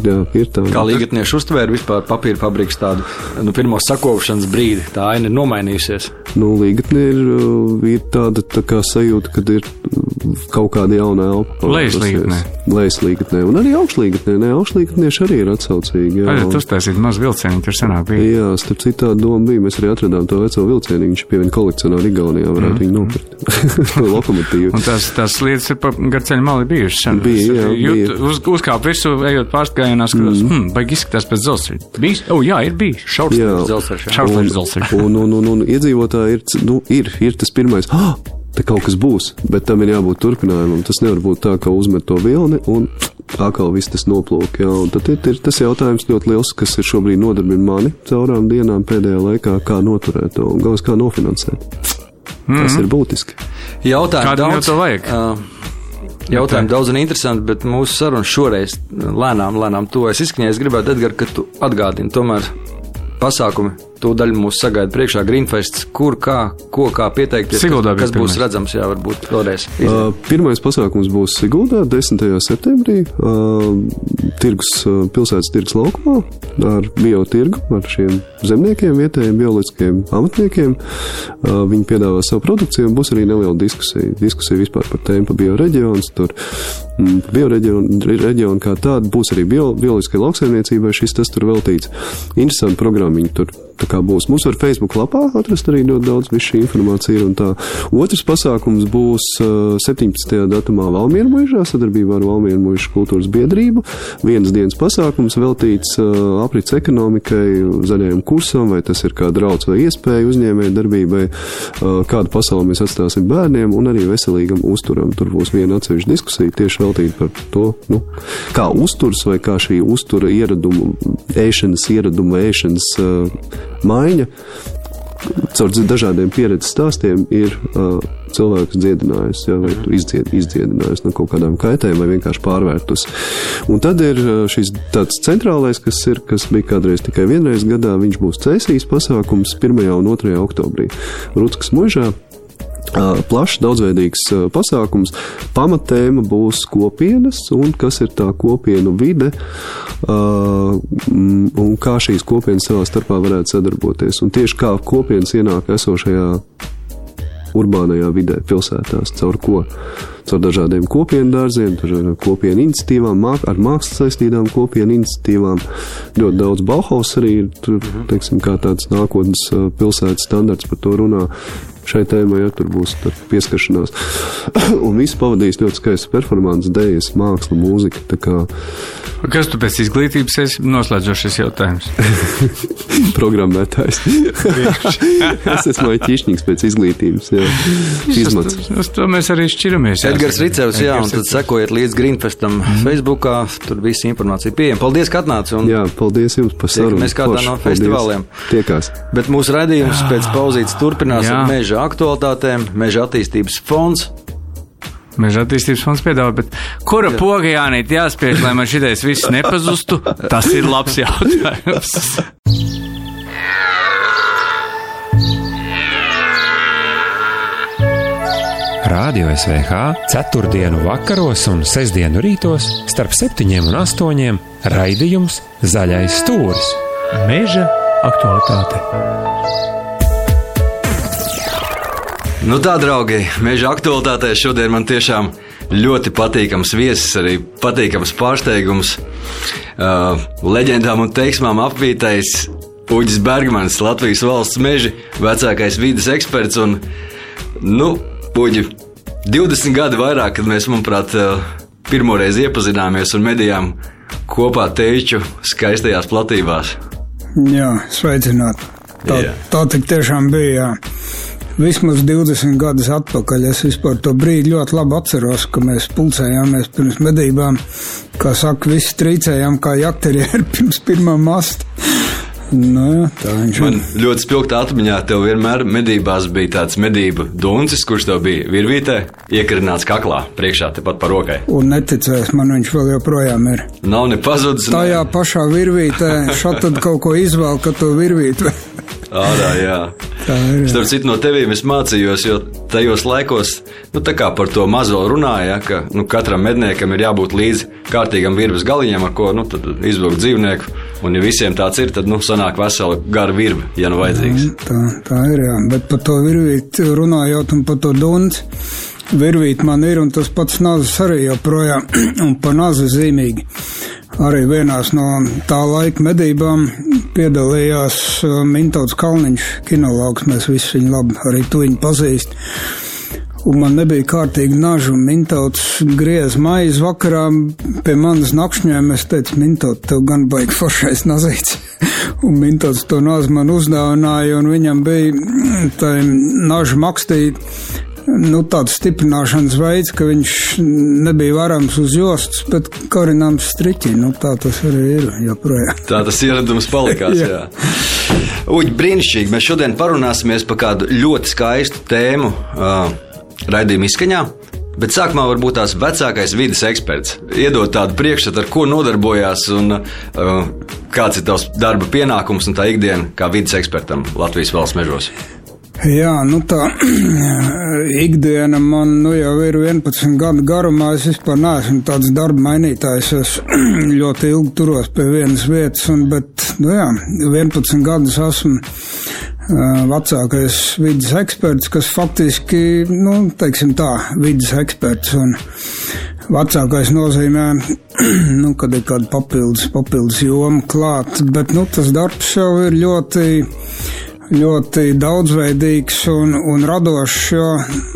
jā, ir tā. Kā līgatnieši uztvēra vispār papīra fabrikas tādu, nu, pirmo sakopšanas brīdi, tā aina ir nomainījusies. Nu, līgatni ir, ir tāda tā kā sajūta, kad ir kaut kāda jauna elpa. Lejas līgatnē. Lejas līgatnē. Un arī augšlīgatnē. Nē, augšlīgatnieši arī ir atsaucīgi. Jā, Vai tu uztaisīt maz vilcienu, tur senāk bija? Jā, starp citu tā doma bija. Mēs arī atradām to veco vilcienu. Viņš pie viena kolekcionāra Igaunijā varētu mm. viņu nopirkt. lokomotīvu. Un tās, tās lietas ir pa garceļu mali bijušas. Sen. Bija, jā, Jūt, bija. uz, uzkāp virsū, ejot pārstājienā, skatos, mm. hmm, baigi izskatās pēc dzelzceļa. Bijis? Oh, jā, ir bijis. Jā. Šaurslīgs dzelzceļš. jā. Šaurslīgs dzelzceļš. Un, un, un, un iedzīvotāji ir, nu, ir, ir tas pirmais. Ah, te kaut kas būs, bet tam ir jābūt turpinājumam. Tas nevar būt tā, ka uzmet to vilni un atkal viss tas noplūk. Jā, un tad ir, ir tas jautājums ļoti liels, kas ir šobrīd nodarbina mani caurām dienām pēdējā laikā, kā noturēt to un galvas kā nofinansēt. Mm. Tas ir būtiski. Jautājumu Kādam jau daudz. to vajag? Uh, Jautājumi daudz un interesanti, bet mūsu saruna šoreiz lēnām, lēnām tuvojas izskaņai. Es gribētu, Edgar, ka tu atgādini tomēr pasākumi. To daļu mūs sagaida priekšā Greenfests, kur, kā, ko, kā pieteikties. Siguldā bija kas būs pirmais. redzams, jā, varbūt vēlreiz. Uh, pirmais pasākums būs Siguldā 10. septembrī, uh, tirgus, uh, pilsētas tirgus laukumā ar biotirgu, ar šiem zemniekiem, vietējiem bioloģiskiem amatniekiem. Uh, viņi piedāvā savu produkciju un būs arī neliela diskusija. Diskusija vispār par tēmu par bioreģionus. Tur mm, bioreģionu reģionu kā tādu būs arī bio, bioloģiskai lauksaimniecībai. Šis tas tur veltīts. Interesanti programma viņi tur tā kā būs. Mums var Facebook lapā atrast arī ļoti daudz, viss šī informācija ir un tā. Otrs pasākums būs uh, 17. datumā Valmiera muižā sadarbībā ar Valmiera muižu kultūras biedrību. Vienas dienas pasākums veltīts uh, aprits ekonomikai, zaļajam kursam, vai tas ir kā draudz vai iespēja uzņēmēju darbībai, uh, kādu pasauli mēs atstāsim bērniem un arī veselīgam uzturam. Tur būs viena atsevišķa diskusija tieši veltīta par to, nu, kā uzturs vai kā šī uztura ieraduma, ēšanas ieraduma, ēšanas uh, maiņa caur dažādiem pieredzes stāstiem ir uh, cilvēks dziedinājis, ja, vai izdzied, izdziedinājis no kaut kādām kaitēm, vai vienkārši pārvērtus. Un tad ir šis tāds centrālais, kas ir, kas bija kādreiz tikai vienreiz gadā, viņš būs cēsīs pasākums 1. un 2. oktobrī Rutskas mužā. Plašs, daudzveidīgs pasākums. Pamatēma būs kopienas un kas ir tā kopienu vide mm, un kā šīs kopienas savā starpā varētu sadarboties. Un tieši kā kopienas ienāk esošajā urbānajā vidē, pilsētās, caur ko? Caur dažādiem kopienu dārziem, dažādām kopienu iniciatīvām, māk, ar mākslu saistītām kopienu iniciatīvām. Ļoti daudz Bauhaus arī ir, tur, teiksim, kā tāds nākotnes pilsētas standarts par to runā. Šai tēmai ja, tur būs tur pieskaršanās. Un viss pavadīs ļoti skaistu performances, dēļas, māksla, mūzika. Kā Kas tu pēc izglītības esi noslēdzošais jautājums? programmētājs. es esmu ķīšņīgs pēc izglītības. Jā. Izmats. Uz, uz to mēs arī šķiramies. Edgars. Ricevs, jā, un tad sekojiet līdz Greenfestam Facebookā, tur visa informācija pieejama. Paldies, ka atnāci! Un... Jā, paldies jums par sarunu. Tiekamies kādā Forši, no paldies. festivāliem. Tiekās. Bet mūsu raidījums pēc pauzītes turpinās Jā. ar meža aktualitātēm, meža attīstības fonds. Meža attīstības fonds piedāvā, bet kura poga jānīt jāspiež, lai man šitais viss nepazustu? Tas ir labs jautājums. Radio SVH ceturtdienu vakaros un sestdienu rītos starp septiņiem un astoņiem raidījums Zaļais stūris. Meža aktualitāte. Nu tā, draugi, meža aktualitātē šodien man tiešām ļoti patīkams viesis, arī patīkams pārsteigums. Uh, leģendām un teiksmām apvītais Uģis Bergmans, Latvijas valsts meža vecākais vidas eksperts. Un, nu, Uģi, 20 gadi vairāk, kad mēs, manuprāt, pirmoreiz iepazināmies un medījām kopā teiču skaistajās platībās. Jā, sveicināt. Tā, Jā. tā tik tiešām bija. Jā. Vismaz 20 gadus atpakaļ es vispār to brīdi ļoti labi atceros, ka mēs pulcējāmies pirms medībām. Kā saka, visi trīcējām kā jakterieri pirms pirmā masta. Nu, jā, tā viņš Man ļoti spilgta atmiņā, tev vienmēr medībās bija tāds medību duncis, kurš tev bija virvītē, iekarināts kaklā, priekšā tepat par rokai. Un neticēs, man viņš vēl joprojām ir. Nav ne pazudis. ne- Tajā pašā virvītē, šādi kaut ko izvēl, ka to virvīti. Ārā, jā. Tā ir. Starp citu, no tevīm es mācījos, jo tajos laikos, nu, par to mazo runāja, ka nu, katram medniekam ir jābūt līdzi kārtīgam virves galiņam, ar ko nu, izvilkt dzīvnieku. Un, ja visiem tāds ir, tad nu, sanāk vesela gara virve, ja nu vajadzīgs. Tā, tā ir, jā. Bet par to virvīti runājot un par to dunci. Virvīt man ir, un tas pats nazis arī joprojām, un pa nazi zīmīgi. Arī vienās no tā laika medībām piedalījās uh, Mintauts Kalniņš, kinologs, mēs visi viņu labi arī tu viņu pazīst. Un man nebija kārtīgi naža, un Mintauts griez maizi vakarā pie manas nakšņēm. Es teicu, Mintaut, tev gan baigi foršais nazīts. un Mintauts to nazi man uzdāvināja, un viņam bija mm, tā naža makstīt. Nu, tāds stiprināšanas veids, ka viņš nebija varams uz jostas, bet karināms striķi. Nu, tā tas arī ir joprojām. Tā tas ieradums palikās. jā. Uģi, brīnišķīgi. Mēs šodien parunāsimies par kādu ļoti skaistu tēmu uh, raidījuma izskaņā. Bet sākumā varbūt tās vecākais vidas eksperts. Iedod tādu priekšstatu, ar ko nodarbojās un uh, kāds ir tavs darba pienākums un tā ikdiena kā vidas ekspertam Latvijas valsts mežos. Jā, nu tā ikdiena man nu, jau ir 11 gadu garumā. Es vispār neesmu tāds darba mainītājs. Es ļoti ilgi turos pie vienas vietas, un, bet, nu jā, 11 gadus esmu vecākais vidas eksperts, kas faktiski, nu, teiksim tā, vidas eksperts. Un, Vecākais nozīmē, nu, kad ir kāda papildus, papildus joma klāt, bet nu, tas darbs jau ir ļoti ļoti daudzveidīgs un, un radošs, jo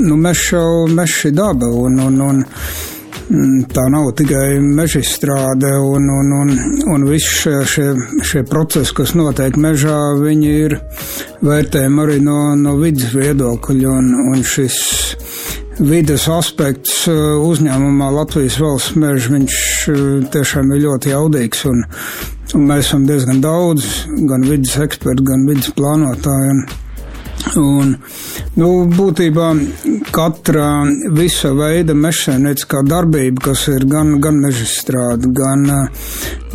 nu, mežs jau mežs ir daba. Un, un, un, mm, Tā nav tikai meža izstrāde, un, un, un, un visi šie, šie, šie procesi, kas notiek mežā, viņi ir vērtējami arī no, no vidas viedokļa. Un, un šis vides aspekts uh, uzņēmumā Latvijas valsts meža, viņš uh, tiešām ir ļoti jaudīgs. Un, Un mēs esam diezgan daudz, gan vidas eksperti, gan vidas plānotāji. Un, nu, būtībā katra visa veida mežsaimnieciskā darbība, kas ir gan, gan meža strāde, gan,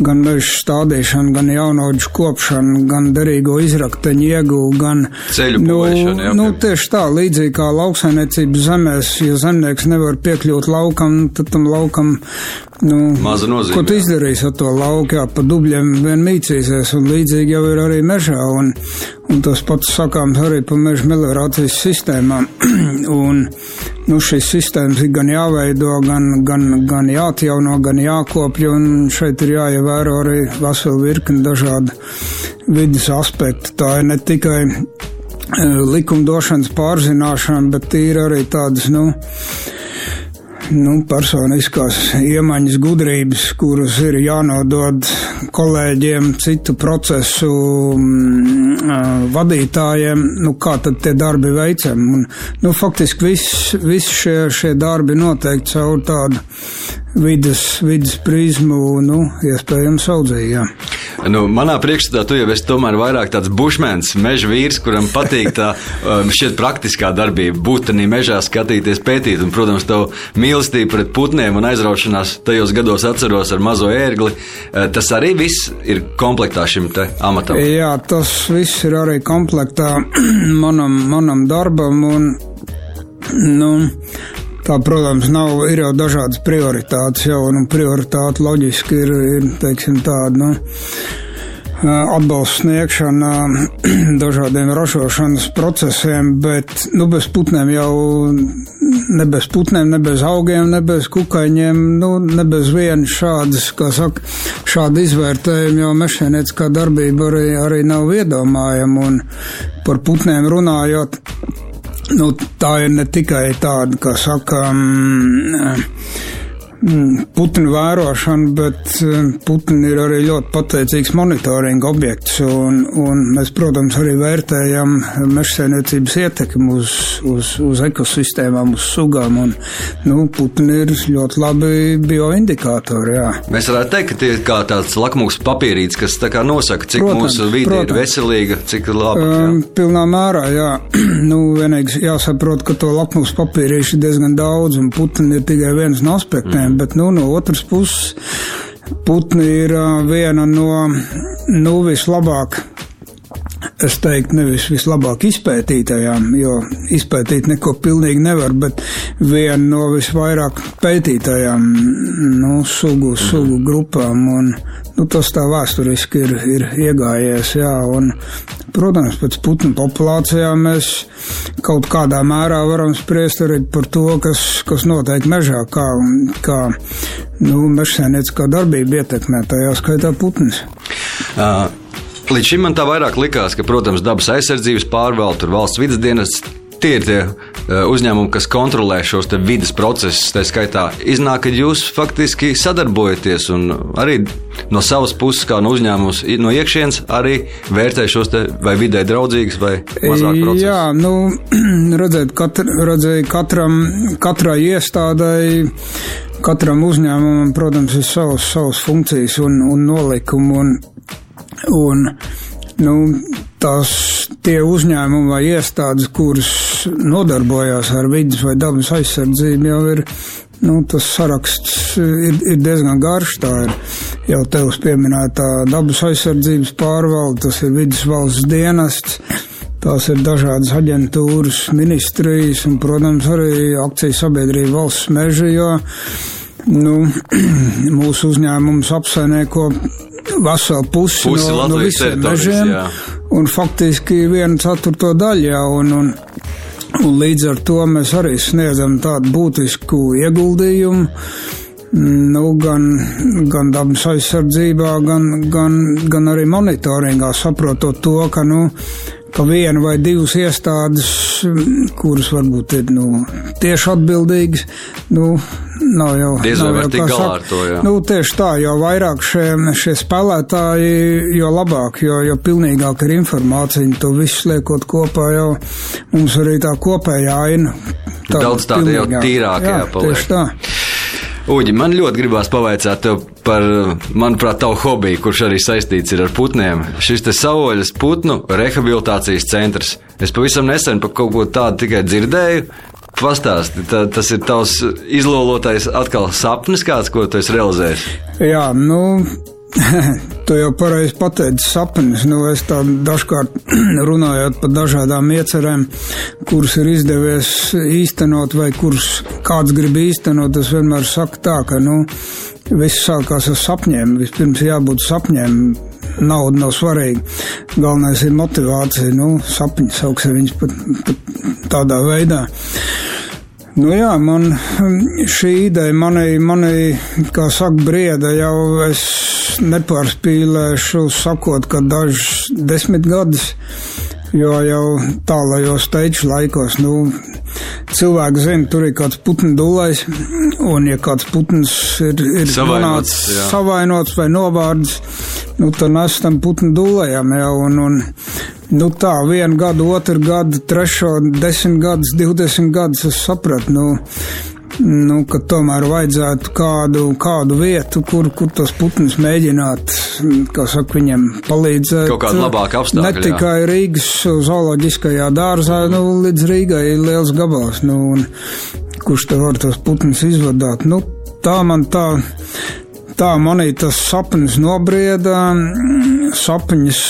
gan meža stādīšana, gan jaunaudžu kopšana, gan derīgo izrakteņu ieguvu, gan Ceļu nu, būvēšana, jā, nu, tieši tā, līdzīgi kā lauksainiecības zemēs, ja zemnieks nevar piekļūt laukam, tad tam laukam, nu, Maza nozīme, ko tu izdarīsi ar to lauku, jā, pa dubļiem vien mīcīsies, un līdzīgi jau ir arī mežā, un, un tas pats sakāms arī pa meža meliorācijas sistēmām. un, nu, šīs sistēmas ir gan jāveido, gan, gan, gan jāatjauno, gan jākopja, un šeit ir jāievēro arī vesela virkni dažādu vidas aspektu. Tā ir ne tikai eh, likumdošanas pārzināšana, bet ir arī tādas, nu, nu, personiskās iemaņas, gudrības, kuras ir jānodod kolēģiem, citu procesu mm, vadītājiem, nu, kā tad tie darbi veicam. Un, nu, faktiski viss vis šie, šie darbi noteikti caur tādu vidas, vidas prizmu, nu, iespējams, audzējā. Nu, manā priekšstatā tu jau esi tomēr vairāk tāds bušmēns, meža vīrs, kuram patīk tā um, šķiet praktiskā darbība, būt tādā mežā, skatīties, pētīt. Un, protams, tev mīlestība pret putniem un aizraušanās tajos gados atceros ar mazo ērgli. Eh, Tas arī viss ir komplektā šim te amatam. Jā, tas viss ir arī komplektā manam, manam darbam. Un, nu, Tā, protams, nav, ir jau dažādas prioritātes jau, un prioritāte loģiski ir, ir teiksim, tāda, nu, atbalsts sniegšana dažādiem ražošanas procesiem, bet, nu, bez putniem jau, ne bez putniem, ne bez augiem, ne bez kukaiņiem, nu, ne bez vienas šādas, kā saka, šāda izvērtējuma jau mešēnieciskā darbība arī, arī nav iedomājama, un par putniem runājot, Nu, tā ir ne tikai tāda, kā saka, mm, mm, putnu vērošana, bet mm, putni ir arī ļoti pateicīgs monitoringa objekts. Un, un mēs, protams, arī vērtējam mežsainiecības ietekmi uz, uz, uz ekosistēmām, uz sugām. Un, nu, putni ir ļoti labi bioindikātori. Jā. Mēs varētu teikt, ka tie ir kā tāds lakmus papīrītis, kas kā nosaka, cik protams, mūsu vide ir veselīga, cik laba. Um, pilnā mērā, jā. nu, vienīgi jāsaprot, ka to lakmus papīrīšu ir diezgan daudz, un putni ir tikai viens no aspektiem, mm. Bet nu, no otras puses putni ir viena no nu, vislabāk es teiktu, nevis vislabāk izpētītajām, jo izpētīt neko pilnīgi nevar, bet viena no visvairāk pētītajām nu, sugu, sugu grupām. Un, nu, tas tā vēsturiski ir, ir iegājies, jā, un, protams, pēc putnu populācijām mēs kaut kādā mērā varam spriest arī par to, kas, kas notiek mežā, kā, kā nu, mežsēnieciskā darbība ietekmē, tajā skaitā putnis. Uh. Līdz šim man tā vairāk likās, ka, protams, dabas aizsardzības pārvalde, valsts vidas dienas, tie ir tie uh, uzņēmumi, kas kontrolē šos vidas procesus. Tā skaitā iznāk, ka jūs faktiski sadarbojaties un arī no savas puses, kā no uzņēmums, no iekšienes arī vērtē šos vai vidē draudzīgus vai mazāk procesus. Jā, nu, redzēt, katr, redzēju katram, katrai iestādai. Katram uzņēmumam, protams, ir savas, savas funkcijas un, un nolikumi. Un Un, nu, tās tie uzņēmumi vai iestādes, kuras nodarbojās ar vidas vai dabas aizsardzību, jau ir, nu, tas saraksts ir, ir diezgan garš. Tā ir jau tevs pieminētā dabas aizsardzības pārvalde, tas ir vidas valsts dienests. Tās ir dažādas aģentūras, ministrijas un, protams, arī akciju sabiedrība valsts meža, jo nu, mūsu uzņēmums apsainieko veselu pusi, pusi no, no visiem mežiem, jā. un faktiski viena ceturto daļā, un, un, un līdz ar to mēs arī sniedzam tādu būtisku ieguldījumu, nu, gan, gan dabas aizsardzībā, gan, gan, gan arī monitoringā, saprotot to, ka, nu, ka viena vai divas iestādes, kuras varbūt ir nu, tieši atbildīgas, nu, nav jau diez vai tik galā ar to. Jā. Nu, tieši tā, jo vairāk šie, šie spēlētāji, jo labāk, jo, jo pilnīgāk ir informācija, to visu liekot kopā, jau mums arī tā kopējā aina. Tā Daudz tāda jau tīrākajā jā, paliek. Tieši tā. Uģi, man ļoti gribās pavaicāt par, manuprāt, tavu hobiju, kurš arī saistīts ar putniem. Šis te savoļas putnu rehabilitācijas centrs. Es pavisam nesen par kaut ko tādu tikai dzirdēju, Pastāsti, tā, tas ir tavs izlolotais atkal sapnis, kāds, ko tu esi realizējis? Jā, nu, tu jau pareizi pateici sapnis. Nu, es tā dažkārt runājot par dažādām iecerēm, kuras ir izdevies īstenot vai kuras kāds grib īstenot, es vienmēr saku tā, ka, nu, viss sākās ar sapņiem. Vispirms jābūt sapņiem. Nauda nav svarīga. Galvenais ir motivācija, nu, sapņi, sauksim viņus pat, pat tādā veidā. Nu jā, man šī ideja manī, manī, kā saka, brieda jau es nepārspīlēšu, sakot, ka dažs desmit gadus, jo jau tālajos teiču laikos, nu, cilvēki zina, tur ir kāds putnu dūlais, un ja kāds putns ir, ir savainots, savainots vai novārds, nu, tad nes tam putnu dūlējam jau, un, un Nu tā, vienu gadu, otru gadu, trešo, desmit gadus, divdesmit gadus es sapratu, nu, nu, ka tomēr vajadzētu kādu, kādu vietu, kur, kur tos putnus mēģināt, kā saka, viņiem palīdzēt. Kaut kāda labāka apstākļa. Ne tikai jā. Rīgas zooloģiskajā dārzā, nu, līdz Rīgai ir liels gabals, nu, un kurš te var tos putnus izvadāt. Nu, tā man tā tā manī tas sapnis nobrieda, sapņus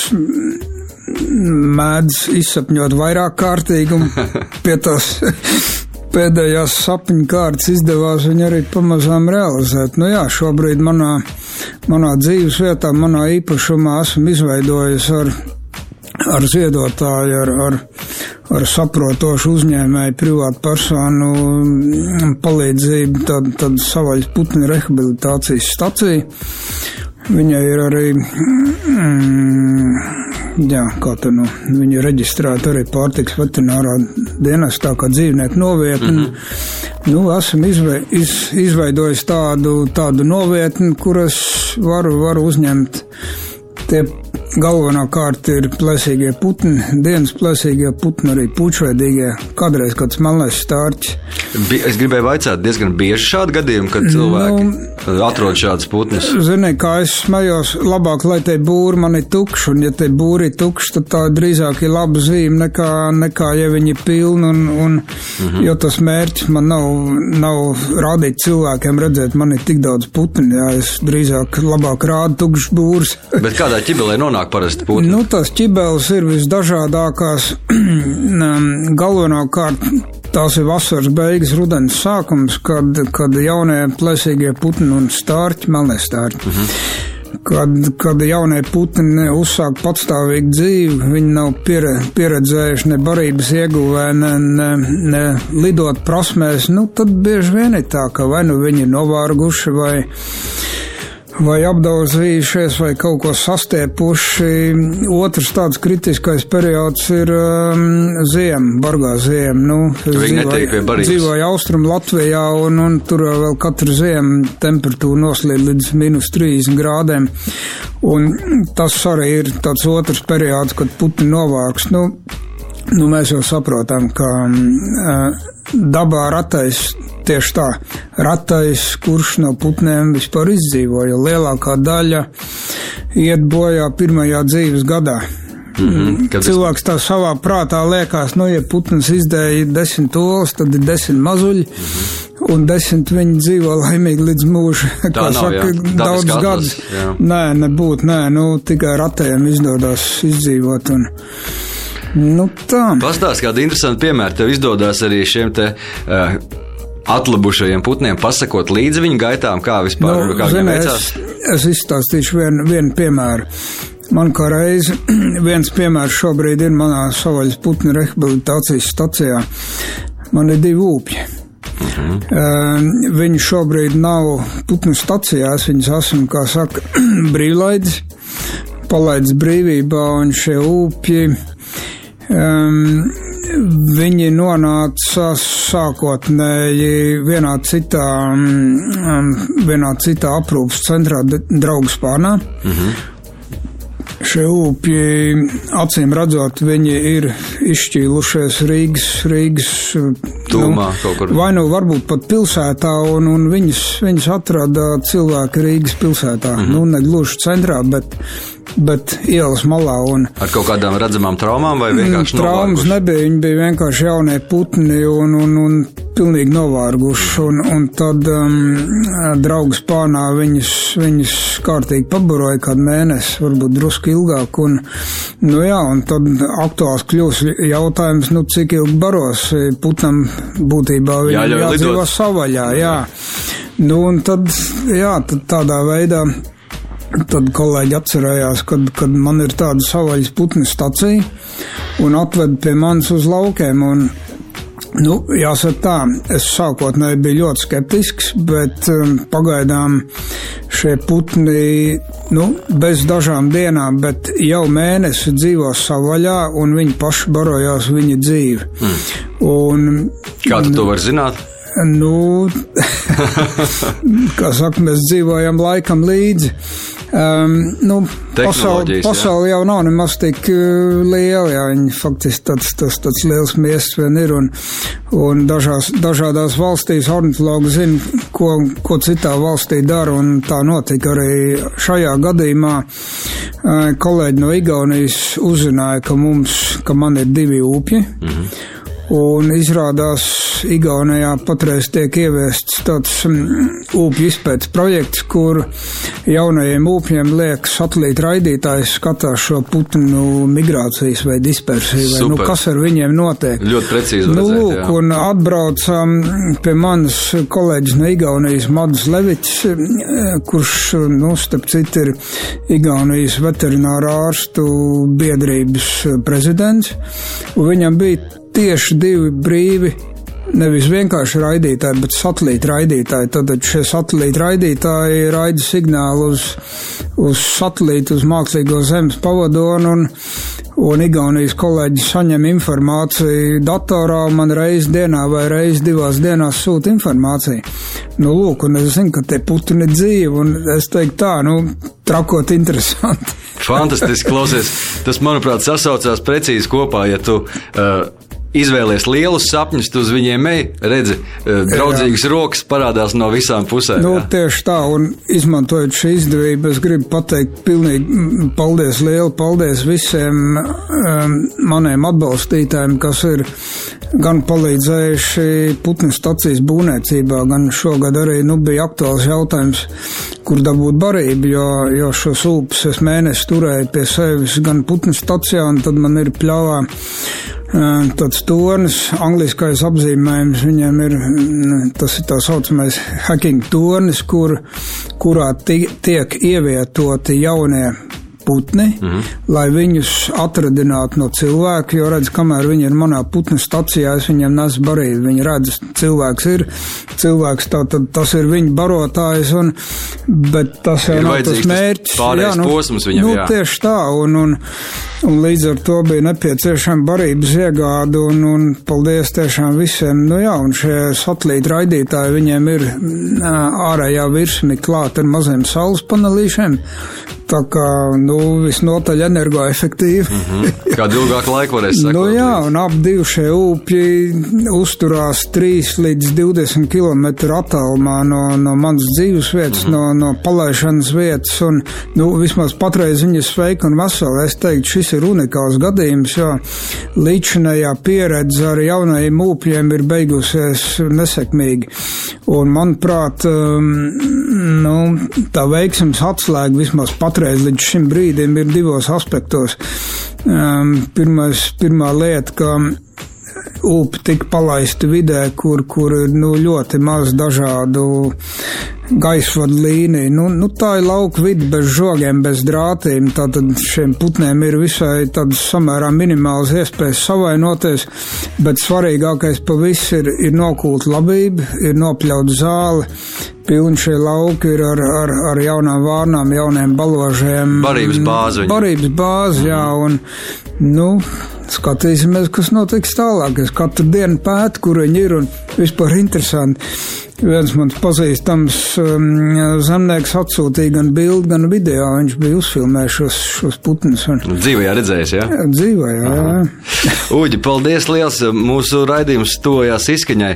mēdz izsapņot vairāk kārtīgi un pie tās, pēdējās sapņu kārtas izdevās viņu arī pamazām realizēt. Nu jā, šobrīd manā, manā dzīves vietā, manā īpašumā esmu izveidojis ar, ar ziedotāju, ar, ar, ar saprotošu uzņēmēju privātu personu palīdzību, tad, tad savaļas putni rehabilitācijas stacija. Viņai ir arī, mm, jā, te nu, viņa reģistrēta arī pārtiks veterinārā dienestā kā dzīvnieku novietni. Mm -hmm. Nu, esam izve, iz, izveidojis tādu, tādu novietni, kuras varu, varu uzņemt tie galvenokārt ir plēsīgie putni, dienas plēsīgie putni, arī pučveidīgie, kādreiz kāds melnais stārķis. Es gribēju vaicāt, diezgan bieži šādi gadījumi, kad cilvēki nu, atrod šādas putnas. Zini, kā es smējos, labāk, lai te būri man ir tukši, un ja te būri ir tukši, tad tā drīzāk ir laba zīme nekā, nekā ja viņi ir pilni, un, un mm -hmm. jo tas mērķis man nav, nav rādīt cilvēkiem redzēt, man ir tik daudz putni, jā, es drīzāk labāk rādu tukšs būrs. Bet kādā ķibelē nonāk parasti putni? Nu, tās ķibeles ir visdažādākās, galvenokārt Tās ir vasaras beigas, rudens sākums, kad, kad jaunie plēsīgie putni un stārķi, melnie stārķi. Mm -hmm. Kad, kad jaunie putni uzsāk patstāvīgu dzīvi, viņi nav piere, pieredzējuši ne barības ieguvē, ne, ne, ne lidot prasmēs, nu tad bieži vien ir tā, ka vai nu viņi ir novārguši vai vai apdauzījušies, vai kaut ko sastiepuši. Otrs tāds kritiskais periods ir um, ziema, bargā ziema. Nu, dzīvoju, dzīvoju Austrum Latvijā, un, un tur vēl katru ziemu temperatūra noslīd līdz minus 30 grādiem. Un tas arī ir tāds otrs periods, kad putni novāks. Nu, Nu, mēs jau saprotam, ka uh, dabā ratais tieši tā, ratais, kurš no putnēm vispār izdzīvo, jo lielākā daļa iet bojā pirmajā dzīves gadā. Mm -hmm, Cilvēks tā savā prātā liekas, nu, ja putns izdēja desmit olas, tad ir desmit mazuļi. Mm -hmm. Un desmit viņi dzīvo laimīgi līdz mūžam. Kā nav, saka, jā. daudz gadus. Nē, nebūtu, nē, nu, tikai ratējiem izdodas izdzīvot. Un, Nu, tā. Pastāst kādu interesantu piemēru. Tev izdodas arī šiem te. Uh, Atlabušajiem putniem pasakot līdzi viņu gaitām, kā vispār nu, kā zini, es, es izstāstīšu vienu, vienu piemēru. Man kā reizi viens piemērs šobrīd ir manā savaļas putnu rehabilitācijas stacijā. Man ir divi. Uh -huh. uh, viņi šobrīd nav putnu stacijās, viņas esmu, kā saka, brīvlaidis, palaidis brīvībā, un šie ūpļi Um, viņi nonāca sākotnēji vienā citā, um, vienā citā aprūpas centrā draugu spārnā. Mm -hmm. Šie upji, acīm redzot, viņi ir izšķīlušies Rīgas, Rīgas Tūmā, nu, vai nu varbūt pat pilsētā, un, un viņas, viņas atrada cilvēki Rīgas pilsētā. Mm -hmm. Nu, ne gluži centrā, bet bet ielas malā. Un, Ar kaut kādām redzamām traumām vai vienkārši mm, traumas novārguši? nebija, viņi bija vienkārši jaunie putni un, un, un pilnīgi novārguši. Un, un tad um, draugs pānā viņus, viņus kārtīgi pabaroja kādu mēnesi, varbūt drusku ilgāk. Un, nu jā, un tad aktuāls kļūs jautājums, nu cik ilgi baros putnam būtībā viņam jādzīvo savaļā. Jā. Nu, un tad, jā, tad tādā veidā Tad kolēģi atcerējās, kad, kad man ir tāda savaļas putnu stacija un atved pie manis uz laukiem. Un, nu, jāsaka tā, es sākotnēji biju ļoti skeptisks, bet um, pagaidām šie putni, nu, bez dažām dienām, bet jau mēnesi dzīvo savaļā un viņi paši barojās viņa dzīvi. Mm. Un, Kā tu to vari zināt? Nu, kā saka, mēs dzīvojam laikam līdzi. Um, nu, pasauli, pasauli jau nav nemaz tik uh, liela, jā, viņi faktiski tāds, tas, tāds liels miests vien ir, un, un dažās, dažādās valstīs ornitologi zina, ko, ko citā valstī dara, un tā notika arī šajā gadījumā. Uh, kolēģi no Igaunijas uzzināja, ka mums, ka man ir divi upji. Mm -hmm Un izrādās, Igaunijā patreiz tiek ieviests tāds ūpju izpētes projekts, kur jaunajiem ūpņiem liek satelīta raidītājs skatās šo putnu migrācijas vai dispersiju, vai nu, Super. kas ar viņiem notiek. Ļoti precīzi Nu, redzēt, lūk, jā. un atbraucam pie manas kolēģis no Igaunijas, Madus Levičs, kurš, nu, starp citu, ir Igaunijas veterinārā ārstu biedrības prezidents, un viņam bija tieši divi brīvi. Nevis vienkārši raidītāji, bet satelīta raidītāji. Tad šie satelīta raidītāji raida signālu uz, uz satelītu, uz mākslīgo zemes pavadonu, un, un Igaunijas kolēģi saņem informāciju datorā, man reiz dienā vai reiz divās dienās sūta informāciju. Nu, lūk, un es zinu, ka tie putni ir dzīvi, un es teiktu tā, nu, trakot interesanti. Fantastiski klausies. Tas, manuprāt, sasaucās precīzi kopā, ja tu. Uh, Izvēlies lielus sapņus, tu uz viņiem ej, redzi, uh, draudzīgas rokas parādās no visām pusēm. Nu, jā. tieši tā, un izmantojot šī izdevību, es gribu pateikt pilnīgi paldies, lielu paldies visiem um, maniem atbalstītājiem, kas ir gan palīdzējuši putnu stacijas būvniecībā, gan šogad arī nu, bija aktuāls jautājums, kur dabūt barību, jo, jo šo sūpes es mēnesi turēju pie sevis gan putnu stacijā, un tad man ir pļāvā tāds tornis, angliskais apzīmējums viņiem ir, mm, tas ir tā saucamais hacking tornis, kur, kurā ti, tiek ievietoti jaunie putni, mm -hmm. lai viņus atradinātu no cilvēka, jo redz, kamēr viņi ir manā putnu stacijā, es viņiem nesu barību. Viņi redz, cilvēks ir, cilvēks tā, tad tas ir viņa barotājs, un, bet tas jau Ir nav tas mērķis. pārējais posms viņam, nu, jā. tieši tā, un, un, un līdz ar to bija nepieciešama barības iegāda, un, un paldies tiešām visiem. Nu jā, un šie satelīta raidītāji, viņiem ir ārējā virsmi klāt ar maziem saules panelīšiem, tā kā, nu, visnotaļ energoefektīvi. Mm -hmm. Kādu ilgāku laiku varēs sekot. Nu jā, līdzi. un ap divi šie upji uzturās 3 līdz 20 km attālumā no, no manas dzīves vietas, mm -hmm. no, no palaišanas vietas, un, nu, vismaz patreiz viņi ir sveiki un veseli. Es teiktu, šis ir unikāls gadījums, jo līdzinējā pieredze ar jaunajiem upjiem ir beigusies nesekmīgi. Un, manuprāt, um, nu, tā veiksmes atslēga vismaz patreiz līdz šim brīdim ir divos aspektos. Um, pirmais, pirmā lieta, ka upe tika palaista vidē, kur, kur ir nu, ļoti maz dažādu gaisvadu līniju. Nu, nu, tā ir lauka vidi bez žogiem, bez drātīm. Tātad šiem putniem ir visai samērā minimālas iespējas savainoties, bet svarīgākais pa visu ir, ir nokult labība, ir nopļaut zāli. Pilni šie lauki ir ar, ar, ar jaunām vārnām, jauniem baložiem. Barības bāzi. Barības bāzi, jā, un, nu, skatīsimies, kas notiks tālāk. Es katru dienu pētu, kur viņi ir, un vispār interesanti. Viens mans pazīstams um, zemnieks atsūtīja gan bildi, gan video. Viņš bija uzfilmējis šos, šos putnus. Un, Dzīvē redzējis, jā? jā, dzīvē, jā. jā. Uģi, paldies liels! Mūsu raidījums tojās izskaņai.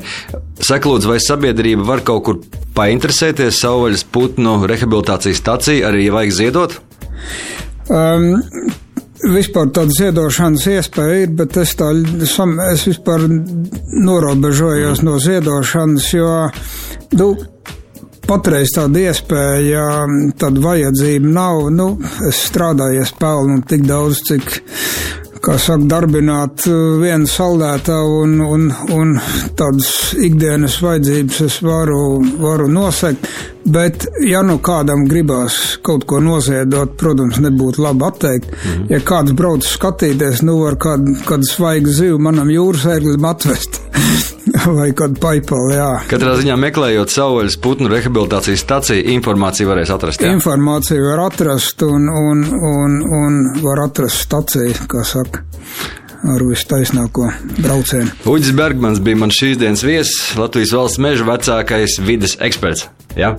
Saka, lūdzu, vai sabiedrība var kaut kur painteresēties savvaļas putnu rehabilitācijas stāciju, arī ja vajag ziedot? Um, Vispār tāda ziedošanas iespēja ir, bet es tā, es vispār norobežojos no ziedošanas, jo, nu, patreiz tāda iespēja, tāda vajadzība nav, nu, es strādāju, es pelnu tik daudz, cik, kā saka, darbināt uh, vienu saldētāju un, un, un tādas ikdienas vajadzības es varu, varu nosegt. Bet, ja nu kādam gribās kaut ko noziedot, protams, nebūtu labi atteikt. Mm -hmm. Ja kāds brauc skatīties, nu var kādu, kādu svaigu zivu manam jūras ērglim atvest. Vai kādu paipalu, jā. Katrā ziņā meklējot savvaļas putnu rehabilitācijas stāciju, informāciju varēs atrast. Jā? Informāciju var atrast un, un, un, un var atrast staciju, kā saka, ar vistaisnāko braucienu. Uģis Bergmans bija mans šīs dienas viesis, Latvijas valsts meža vecākais vides eksperts. Jā?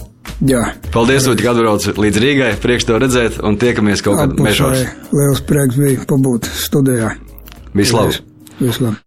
Jā. Paldies, ka atbrauc līdz Rīgai. Prieks to redzēt un tiekamies kaut mežos. Atpusēji liels prieks bija pabūt studijā. Vislabāk! Vislabāk!